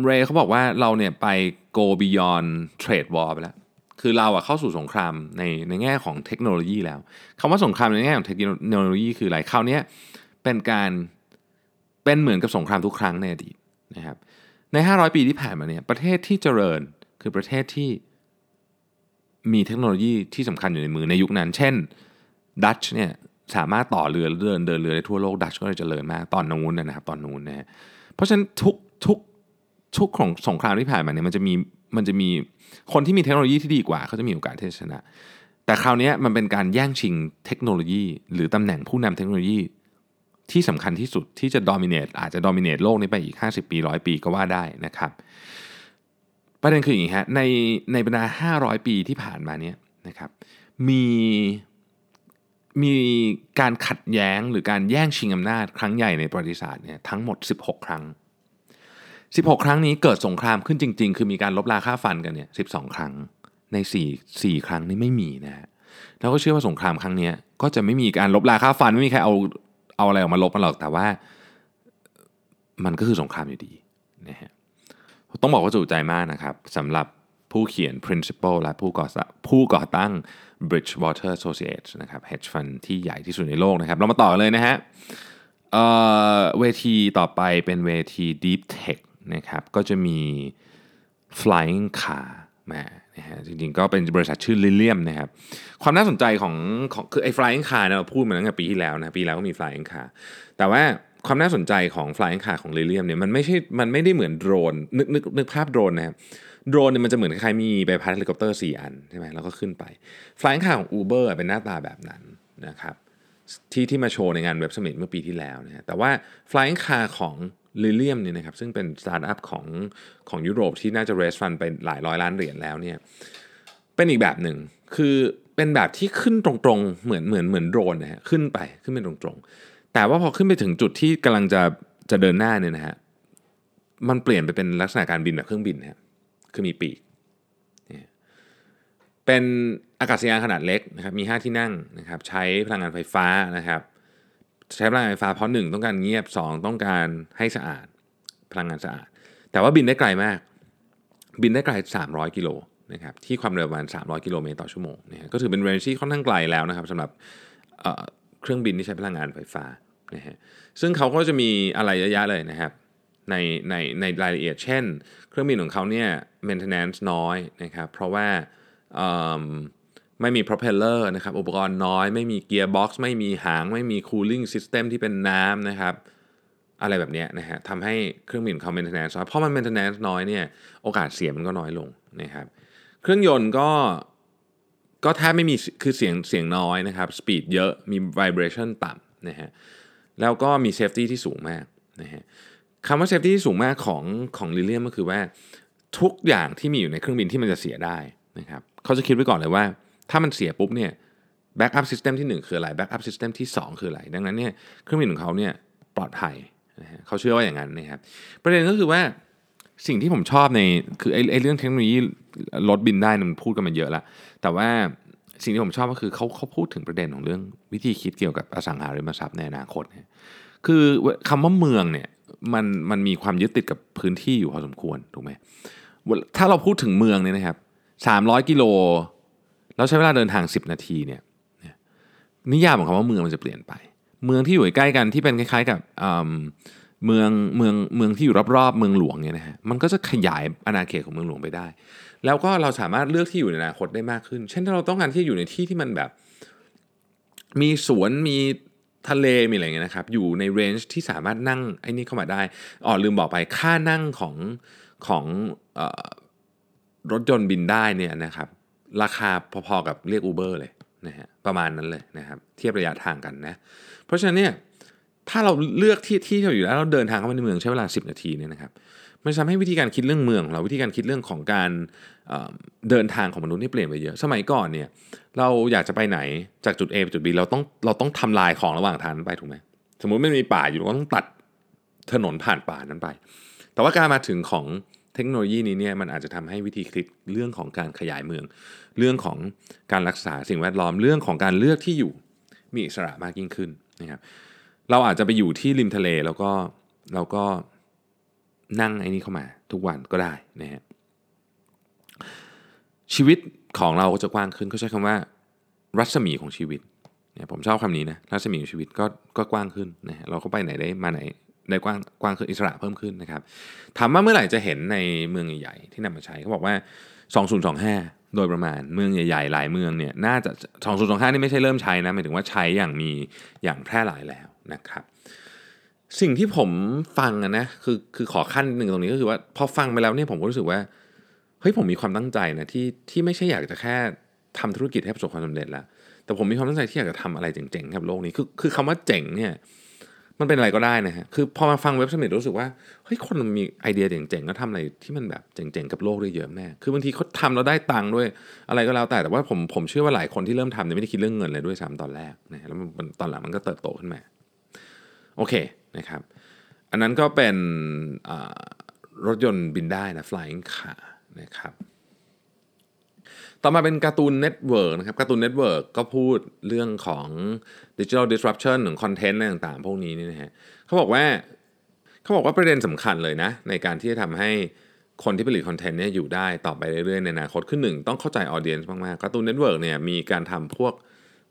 เรย์เขาบอกว่าเราเนี่ยไป go beyond trade war ไปแล้ว คือเราอะเข้าสู่สงครามในในแง่ของเทคโนโลยีแล้วคำว่าสงครามในแง่ของเทคโนโลยีคืออะไรคราวนี้เป็นการเป็นเหมือนกับสงครามทุกครั้งในอดีตนะครับใน 500 ปีที่ผ่านมาเนี่ยประเทศที่เจริญคือประเทศที่มีเทคโนโลยีที่สำคัญอยู่ในมือในยุคนั้น เช่นดัตช์เนี่ยสามารถต่อเรือเดินเดินเรือได้ทั่วโลกดัตช์ก็เลยเจริญมากตอนนู้นนะครับตอนนู้นนะฮะเพราะฉะนั้นทุกทุก ทุกของสงครามที่ผ่านมาเนี่ยมันจะมีมันจะมีคนที่มีเทคโนโลยีที่ดีกว่าเขาจะมีโอกาสที่จะชนะ แต่คราวนี้มันเป็นการแย่งชิงเทคโนโลยี หรือตำแหน่งผู้นำเทคโนโลยีที่สำคัญที่สุดที่จะดอมิเนตอาจจะดอมิเนตโลกนี้ไปอีก 50 ปีร้อยปีก็ว่าได้นะครับ ประเด็นคืออย่างนี้ฮะในในบรรดา 500 ปีที่ผ่านมาเนี่ยนะครับมีมีการขัดแย้งหรือการแย่งชิงอำนาจครั้งใหญ่ในประวัติศาสตร์เนี่ยทั้งหมด 16 ครั้ง 16 ครั้งนี้เกิดสงครามขึ้นจริง ๆ คือมีการลบราค่าฟันกันเนี่ย12 ครั้งใน4 4ครั้งนี้ไม่มีนะฮะแล้วก็เชื่อว่าสงครามครั้งนี้ก็จะไม่มีการลบราค่าฟันไม่มีใครเอาเอาอะไรออกมาลบกันหรอกแต่ว่า มันก็คือสงครามอยู่ดีนะฮะต้องบอกว่าจุใจมากนะครับสำหรับผู้เขียน principle และผู้ก่อผู้ก่อตั้ง Bridgewater Associates นะครับ hedge fund ที่ใหญ่ที่สุดในโลกนะครับ เรามาต่อเลยนะฮะเวทีต่อไปเป็นเวที Deep Tech นะครับก็จะมี Flying Car มานะฮะจริงๆก็เป็นบริษัทชื่อ Lilium นะครับความน่าสนใจของของคือไอ้ Flying Car เนี่ยเราพูดมาตั้งแต่ปีที่แล้วนะปีแล้วก็มี Flying Car แต่ว่าความน่าสนใจของ Flying Car ของ Lilium เนี่ยมันไม่ใช่มันไม่ได้เหมือนโดรนนึกนึกนึกภาพโดรนนะครับโดรนเนี่ยมันจะเหมือนคล้ายๆมีใบพัดเฮลิคอปเตอร์4อันใช่ไหมแล้วก็ขึ้นไป flying car ของ Uber เป็นหน้าตาแบบนั้นนะครับที่ที่มาโชว์ในงาน Web Summit เมื่อปีที่แล้วนะแต่ว่า Flying Car ของ Lilium เนี่ยนะครับซึ่งเป็นสตาร์ทอัพของของยุโรปที่น่าจะ raise fund ไปหลายร้อยล้านเหรียญแล้วเนี่ยเป็นอีกแบบหนึ่งคือเป็นแบบที่ขึ้นตรงๆเหมือนเหมือนเหมือนโดรนนะฮะขึ้นไปขึ้นไปตรงๆ แต่ว่าพอขึ้นไปถึงจุดที่กำลังจะจะเดินหน้าเนี่ยนะฮะมันเปลี่ยนไปเป็นลักษณะการบินแบบเครื่องบินนะคือมีปีกเป็นอากาศยานขนาดเล็กนะครับมี 5 ที่นั่งนะครับใช้พลังงานไฟฟ้านะครับ ใช้พลังงานไฟฟ้าเพราะ1ต้องการเงียบ 2 ต้องการให้สะอาดพลังงานสะอาด แต่ว่าบินได้ไกลมาก บินได้ไกล 300 กิโลนะครับที่ความเร็วประมาณ 300 กิโลเมตรต่อชั่วโมงนะก็ถือเป็นเรนจ์ที่ค่อนข้างไกลแล้วนะครับสำหรับเครื่องบินที่ใช้พลังงานไฟฟ้านะฮะซึ่งเขาก็จะมีอะไรเยอะๆเลยนะครับในในในรายละเอียด เช่น เครื่องบินของเขาเนี่ย maintenance น้อยนะครับเพราะว่า ไม่มี propeller นะครับ อุปกรณ์น้อย ไม่มี gearbox ไม่มีหาง ไม่มี cooling system ที่เป็นน้ำนะครับ อะไรแบบนี้นะฮะทำให้เครื่องบินเขา maintenance น้อยเพราะมัน maintenance น้อยเนี่ย โอกาสเสียมันก็น้อยลงนะครับ เครื่องยนต์ก็ก็แทบไม่มีคือเสียงเสียงน้อยนะครับ สปีดเยอะ มี vibration ต่ำนะฮะ แล้วก็มี safety ที่สูงมากนะฮะคำว่า safety ที่สูงมากของของ Lilium ก็คือว่าทุกอย่างที่มีอยู่ในเครื่องบินที่มันจะเสียได้นะครับ เขาจะคิดไว้ก่อนเลยว่า ถ้ามันเสียปุ๊บเนี่ย backup system ที่ 1 คืออะไร backup system ที่ 2 คืออะไร ดังนั้นเนี่ยเครื่องบินของเขาเนี่ยปลอดภัยนะฮะเขาเชื่อว่าอย่างนั้นนะครับประเด็นก็คือว่าสิ่งที่ผมชอบในคือไอ้ไอเรื่องเทคโนโลยีรถบินได้มันพูดกันมาเยอะแล้วแต่ว่าสิ่งที่ผมชอบก็คือเขาเขาพูดถึงประเด็นของเรื่องวิธีคิดเกี่ยวกับอสังหาริมทรัพย์ในอนาคตคือคำว่าเมืองเนี่ยมันมันมีความยึดติดกับพื้นที่อยู่พอสมควรถูกไหมถ้าเราพูดถึงเมืองเนี่ยนะครับสามร้อยกิโล แล้วใช้เวลาเดินทาง 10 นาทีเนี่ยนิยามของคำว่าเมืองมันจะเปลี่ยนไป เมืองที่อยู่ใกล้กันที่เป็นคล้าย ๆ กับเมืองเมืองเมืองที่อยู่รอบๆ เมืองหลวงเนี่ยนะฮะมันก็จะขยายอาณาเขตของเมืองหลวงไปได้ แล้วก็เราสามารถเลือกที่อยู่ในอนาคตได้มากขึ้น เช่นถ้าเราต้องการที่อยู่ในที่ที่มันแบบ มีสวนมีทะเลมีอะไรเงี้ยนะครับ อยู่ในเรนจ์ที่สามารถนั่งไอ้นี่เข้ามาได้อ๋อลืมบอกไปค่านั่งของของอรถยนต์บินได้เนี่ยนะครับ ราคาพอๆกับเรียก Uber เลยนะฮะประมาณนั้นเลยนะครับเทียบระยะทางกันนะเพราะฉะนั้นเนี่ยถ้าเราเลือกที่ที่เราอยู่แล้วเราเดินทางเข้ามาในเมืองใช้เวลา 10 นาทีเนี่ยนะครับมันทำให้วิธีการคิดเรื่องเมืองของเราวิธีการคิดเรื่องของการเเดินทางของมนุษย์นี่เปลี่ยนไปเยอะ สมัยก่อนเนี่ยเราอยากจะไปไหนจากจุด A ไปจุด B เราต้องเราต้องทำลายของระหว่างทางนั้นไปถูกไหมสมมุติไม่มีป่าอยู่เราก็ต้องตัดถนนผ่านป่านั้นไป แต่ว่าการมาถึงของ เทคโนโลยีนี้เนี่ยมันอาจจะทำให้วิธีคิดเรื่องของการขยายเมือง เรื่องของการรักษาสิ่งแวดล้อมเรื่องของการเลือกที่อยู่มีอิสระมากยิ่งขึ้นนะครับเราอาจจะไปอยู่ที่ริมทะเลแล้วก็เราก็นั่งไอ้นี่เข้ามาทุกวันก็ได้นะฮะชีวิตของเราก็จะกว้างขึ้นเขาใช้คำว่า รัศมีของชีวิตเนี่ยผมชอบคำนี้นะรัศมีของชีวิตก็ก็กว้างขึ้นนะฮะเราก็ไปไหนได้มาไหน ได้กว้างกว้างขึ้นอิสระเพิ่มขึ้นนะครับถามว่าเมื่อไหร่จะเห็นในเมืองใหญ่ๆที่นำมาใช้เขาบอกว่า 2025 โดยประมาณเมืองใหญ่ๆ หลายเมืองเนี่ยน่าจะ 2025 นี่ไม่ใช่เริ่มใช้นะหมายถึงว่าใช้อย่างมีอย่างแพร่หลายแล้วนะครับ สิ่งที่ผมฟังนะคือคือขอขั้นหนึ่งตรงนี้ก็คือว่าพอฟังไปแล้วเนี่ยผมก็รู้สึกว่าเฮ้ยผมมีความตั้งใจนะที่ที่ไม่ใช่อยากจะแค่ทำธุรกิจให้ประสบความสำเร็จแล้วแต่ผมมีความตั้งใจที่อยากจะทำอะไรเจ๋งๆกับโลกนี้คือคือคำว่าเจ๋งเนี่ย มันเป็นอะไรก็ได้นะฮะ คือพอมาฟังเว็บสมิธรู้สึกว่า เฮ้ย คนมันมีไอเดียเจ๋งๆก็ทำอะไรที่มันแบบเจ๋งๆ กับโลกได้เยอะแม่คือบางทีเขาทำแล้วได้ตังค์ด้วย อะไรก็แล้วแต่ แต่ว่าผมผมเชื่อว่าหลายคนที่เริ่มทำเนี่ยไม่ได้คิดเรื่องเงินเลยด้วยซ้ำตอนแรกนะแล้วมันตอนหลังมันก็เติบโตขึ้นมา โอเคนะครับ อันนั้นก็เป็นรถยนต์บินได้นะ flying car นะครับ ต่อมาเป็น Cartoon Network นะครับ Cartoon Network ก็พูดเรื่องของ digital disruption ของคอนเทนต์อะไรต่างๆ พวกนี้นี่นะฮะเขาบอกว่าเขาบอกว่าประเด็นสำคัญเลยนะ ในการที่จะทำให้คนที่ผลิตคอนเทนต์เนี่ยอยู่ได้ต่อไปเรื่อยๆในอนาคตคือหนึ่งต้องเข้าใจ audience มากๆ Cartoon Network เนี่ยมีการทำพวก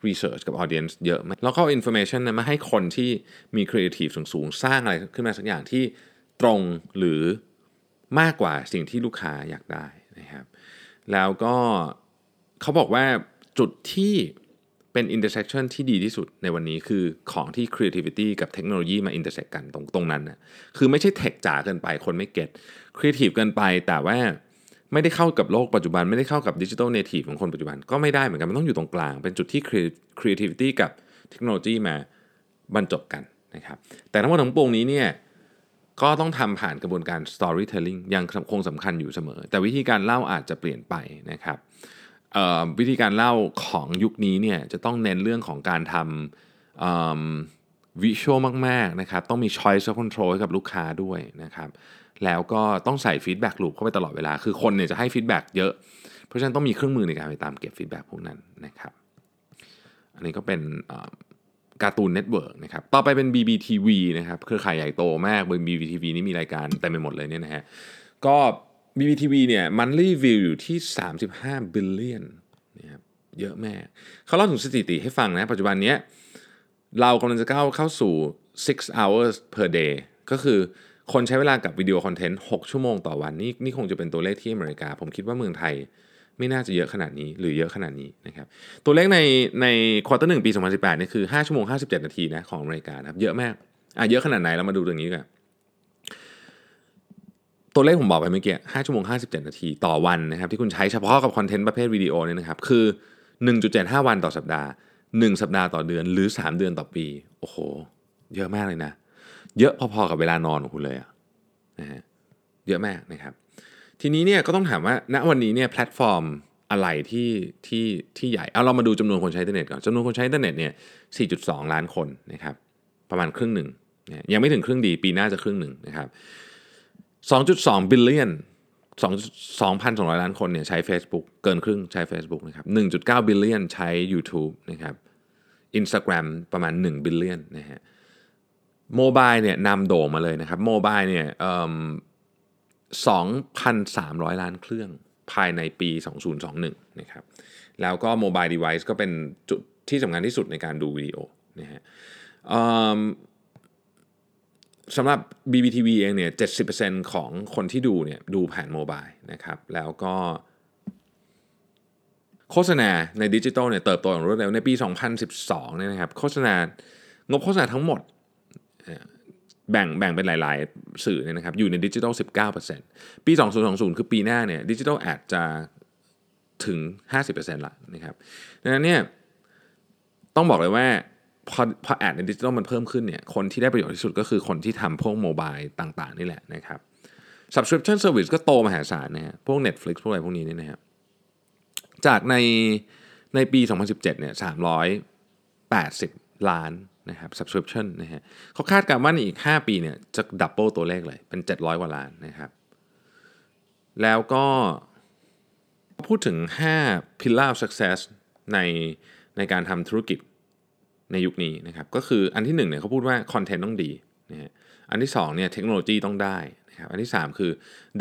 research กับ audience เยอะมากแล้วก็ information นะมาให้คนที่มี creative สูงๆ สร้างอะไรขึ้นมาสักอย่างที่ตรงหรือมากกว่าสิ่งที่ลูกค้าอยากได้นะครับ แล้วก็เขาบอกว่าจุดที่เป็น intersection ที่ดีที่สุดในวันนี้คือของที่ creativity กับเทคโนโลยีมา intersect กันตรงตรงนั้นนะคือไม่ใช่ tech จ๋าเกินไปคนไม่ get creative เกินไปแต่ว่าไม่ได้เข้ากับโลกปัจจุบัน ไม่ได้เข้ากับ digital native ของคนปัจจุบันก็ไม่ได้เหมือนกันมันต้องอยู่ตรงกลาง เป็นจุดที่ creativity กับเทคโนโลยีมาบรรจบกันนะครับแต่ทั้งหมดทั้งปวงนี้เนี่ย ก็ต้องทำผ่านกระบวนการ storytelling ยังคงสำคัญอยู่เสมอ แต่วิธีการเล่าอาจจะเปลี่ยนไปนะครับวิธีการเล่าของยุคนี้เนี่ยจะต้องเน้นเรื่องของการทำ visual มากๆนะครับต้องมี choice control ให้กับลูกค้าด้วยนะครับแล้วก็ต้องใส่ feedback loop เข้าไปตลอดเวลา คือคนเนี่ยจะให้ feedback เยอะ เพราะฉะนั้นต้องมีเครื่องมือในการไปตามเก็บ feedback พวกนั้นนะครับอันนี้ก็เป็น Cartoon Network นะครับ ต่อไปเป็น BBTV นะครับ เครือข่ายใหญ่โตมากบน BBTV นี่มีรายการเต็มไปหมดเลยเนี่ยนะฮะ ก็ BBTV เนี่ยมันมีวิวอยู่ที่ 35 billion นะครับ เยอะมากเขาเล่าถึงสถิติให้ฟังนะ ปัจจุบันนี้เรากำลังจะก้าวเข้าสู่ 6 hours per day ก็คือคนใช้เวลากับวิดีโอ content 6 ชั่วโมงต่อวัน นี่นี่คงจะเป็นตัวเลขที่อเมริกา ผมคิดว่าเมืองไทย ไม่น่าจะเยอะขนาดนี้หรือเยอะขนาดนี้นะครับตัวเลขในใน quarter หนึ่งปี 2018นี่คือ 5 ชั่วโมง 57 นาทีนะของอเมริกาครับเยอะมากอะเยอะขนาดไหนเรามาดูตรงนี้กันตัวเลขผมบอกไปเมื่อกี้ 5 ชั่วโมง 57 นาทีต่อวันนะครับที่คุณใช้เฉพาะกับ content ประเภทวิดีโอเนี่ยนะครับคือ 1.75 วันต่อสัปดาห์ 1 สัปดาห์ต่อเดือนหรือ 3 เดือนต่อปี โอ้โห เยอะมากเลยนะ เยอะพอๆกับเวลานอนของคุณเลยอะนะฮะเยอะมากนะครับ ทีนี้เนี่ยก็ต้องถามว่าณวันนี้เนี่ยแพลตฟอร์มอะไรที่ที่ที่ใหญ่ เอาเรามาดูจำนวนคนใช้อินเทอร์เน็ตก่อนจำนวนคนใช้อินเทอร์เน็ตเนี่ย 4.2 ล้านคนนะครับ ประมาณครึ่งหนึ่งยังไม่ถึงครึ่งดี ปีหน้าจะครึ่งหนึ่งนะครับ 2.2 billion 2,200 ล้านคนเนี่ยใช้ Facebook เกินครึ่งใช้ Facebook นะครับ 1.9 billion ใช้ YouTube นะครับ Instagram ประมาณ1 billion นะฮะโมบายเนี่ยนำโด่งมาเลยนะครับโมบายเนี่ย 2,300 ล้านเครื่องภายในปี 2021 นะครับ แล้วก็โมบายเดเวิ์ก็เป็นจุดที่สำคัญที่สุดในการดูวิดีโอนะฮะสำหรับ BBTV เองเนี่ย 70%ของคนที่ดูเนี่ยดูผ่านโมบายนะครับ แล้วก็โฆษณาในดิจิทัลเนี่ยเติบโตอย่างรวดเร็วในปี 2012เนี่ยนะครับโฆษณางบโฆษณาทั้งหมด แบ่งแบ่งเป็นหลาย ๆ สื่อเนี่ยนะครับอยู่ในดิจิทัล 19%ปี 2020 คือปีหน้าเนี่ยดิจิทัลแอดจะถึง 50%ละนะครับดังนั้นเนี่ยต้องบอกเลยว่าพอพอแอดในดิจิทัลมันเพิ่มขึ้นเนี่ยคนที่ได้ประโยชน์ที่สุดก็คือคนที่ทำพวกโมบายต่าง ๆ นี่แหละนะครับ subscription service ก็โตมหาศาลนะฮะพวก Netflix พวกอะไรพวกนี้เนี่ยนะครับจากในในปี 2017 เนี่ย 380 ล้าน นะครับ subscription นะฮะเขาคาดการณ์ว่าในอีก 5 ปีเนี่ยจะดับเบิลตัวเลขเลยเป็น 700กว่าล้านนะครับ แล้วก็พูดถึง 5 pillar of success ในในการทำธุรกิจในยุคนี้นะครับ ก็คืออันที่1เนี่ยเขาพูดว่าคอนเทนต์ต้องดีนะฮะอันที่2เนี่ยเทคโนโลยีต้องได้นะครับอันที่ 3 คือ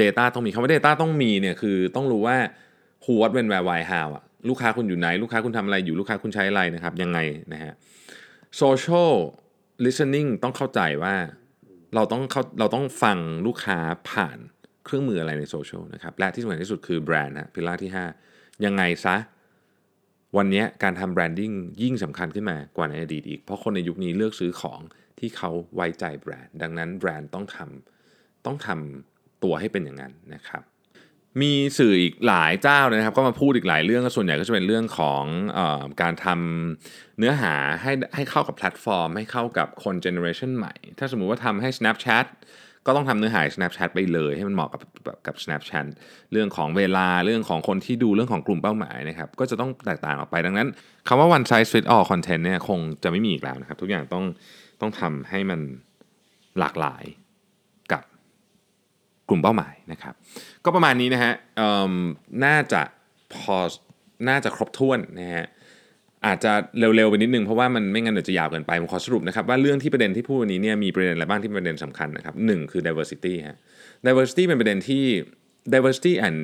Data ต้องมีคำว่า Data ต้องมีเนี่ยคือต้องรู้ว่า who what when where why how อะลูกค้าคุณอยู่ไหน ลูกค้าคุณทำอะไรอยู่ลูกค้าคุณใช้อะไรนะครับยังไงนะฮะ social listening ต้องเข้าใจว่าเราต้องเข้าเราต้องฟังลูกค้าผ่านเครื่องมืออะไรในโซเชียลนะครับ และที่สำคัญที่สุดคือแบรนด์นะพิลาที่ 5 ยังไงซะ วันนี้การทำแบรนดิ้งยิ่งสำคัญขึ้นมากว่าในอดีตอีก เพราะคนในยุคนี้เลือกซื้อของที่เขาไว้ใจแบรนด์ ดังนั้นแบรนด์ต้องทำต้องทำตัวให้เป็นอย่างนั้นนะครับ มีสื่ออีกหลายเจ้าเลยนะครับ ก็มาพูดอีกหลายเรื่องส่วนใหญ่ก็จะเป็นเรื่องของการทำเนื้อหาให้ให้เข้ากับแพลตฟอร์ม ให้เข้ากับคน generation ใหม่ ถ้าสมมุติว่าทำให้ Snapchat ก็ต้องทำเนื้อหา Snapchat ไปเลย ให้มันเหมาะกับกับ Snapchat เรื่องของเวลาเรื่องของคนที่ดูเรื่องของกลุ่มเป้าหมายนะครับ ก็จะต้องแตกต่างออกไปดังนั้นคำว่า one size fit all content เนี่ยคงจะไม่มีอีกแล้วนะครับ ทุกอย่างต้องต้องทำให้มันหลากหลาย กลุ่มเป้าหมายนะครับ ก็ประมาณนี้นะฮะน่าจะพอน่าจะครบถ้วนนะฮะอาจจะเร็วๆไปนิดนึงเพราะว่ามันไม่งั้นเดี๋ยวจะยาวเกินไปผมขอสรุปนะครับว่าเรื่องที่ประเด็นที่พูดวันนี้เนี่ยมีประเด็นอะไรบ้างที่เป็นประเด็นสำคัญนะครับหนึ่งคือ diversity ฮะ diversity เป็นประเด็นที่ diversity and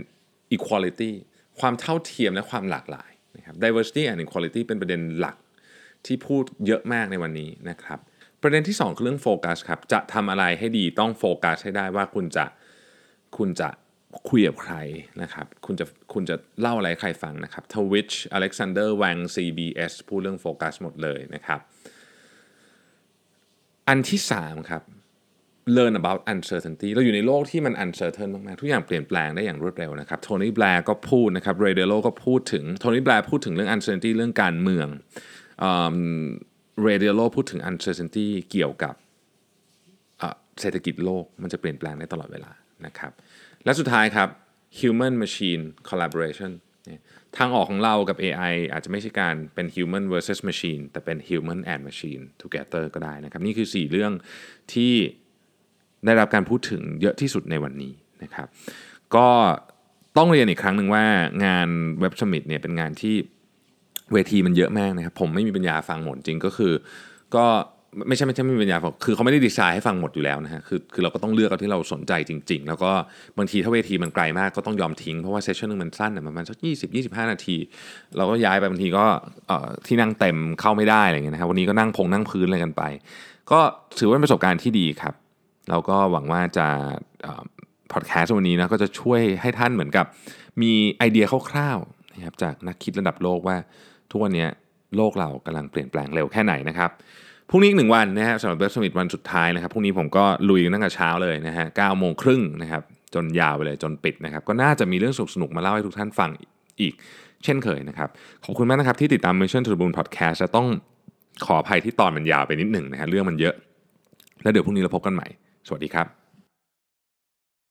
equality ความเท่าเทียมและความหลากหลายนะครับ diversity and equality เป็นประเด็นหลักที่พูดเยอะมากในวันนี้นะครับ ประเด็นที่ 2 คือเรื่องโฟกัสครับจะทำอะไรให้ดีต้องโฟกัสให้ได้ว่าคุณจะ คุณจะคุยกับใครนะครับ คุณจะคุณจะเล่าอะไรใครฟังนะครับทวิชอเล็กซานเดอร์วัง CBS พูดเรื่องโฟกัสหมดเลยนะครับ อันที่ 3 ครับ learn about uncertainty เราอยู่ในโลกที่มัน uncertain มากๆทุกอย่างเปลี่ยนแปลงได้อย่างรวดเร็วนะครับโทนี่แบร์ก็พูดนะครับเรเดโลก็พูดถึงโทนี่แบร์พูดถึงเรื่อง uncertainty เรื่องการเมืองเรเดโลพูดถึง uncertainty เกี่ยวกับเศรษฐกิจโลกมันจะเปลี่ยนแปลงได้ตลอดเวลา นะครับและสุดท้ายครับ human machine collaboration ทางออกของเรากับ AI อาจจะไม่ใช่การเป็น human versus machine แต่เป็น human and machine together ก็ได้นะครับ นี่คือ 4 เรื่องที่ได้รับการพูดถึงเยอะที่สุดในวันนี้นะครับ ก็ต้องเรียนอีกครั้งหนึ่งว่างาน Web Summit เนี่ยเป็นงานที่เวทีมันเยอะมากนะครับ ผมไม่มีปัญญาฟังหมดจริงก็คือ ก็ ไม่ใช่ไม่ใช่ไม่มีปัญญาคือเขาไม่ได้ดีไซน์ให้ฟังหมดอยู่แล้วนะฮะคือคือเราก็ต้องเลือกเอาที่เราสนใจจริง ๆ แล้วก็บางทีถ้าเวทีมันไกลมากก็ต้องยอมทิ้ง เพราะว่าเซสชั่นนึงมันสั้นประมาณสักยี่สิบยี่สิบห้านาที เราก็ย้ายไปบางทีก็ที่นั่งเต็มเข้าไม่ได้อะไรเงี้ยนะครับวันนี้ก็นั่งพงนั่งพื้นอะไรกันไป ก็ถือว่าเป็นประสบการณ์ที่ดีครับเราก็หวังว่าจะพอดแคสต์วันนี้นะก็จะช่วยให้ท่านเหมือนกับมีไอเดียคร่าวๆนะครับจากนักคิดระดับโลกว่าทุกวันนี้โลกเรากำลังเปลี่ยนแปลงเร็วแค่ไหนนะครับ พรุ่งนี้อีกหนึ่งวันนะฮะสำหรับเว็บสมิธวันสุดท้ายนะครับพรุ่งนี้ผมก็ลุยตั้งแต่เช้าเลยนะฮะเก้าโมงครึ่งนะครับจนยาวไปเลยจนปิดนะครับก็น่าจะมีเรื่องสนุกๆมาเล่าให้ทุกท่านฟังอีกเช่นเคยนะครับ ขอบคุณมากนะครับที่ติดตาม Mission to the Moon Podcast จะต้องขออภัยที่ตอนมันยาวไปนิดหนึ่งนะฮะเรื่องมันเยอะ แล้วเดี๋ยวพรุ่งนี้เราพบกันใหม่ สวัสดีครับ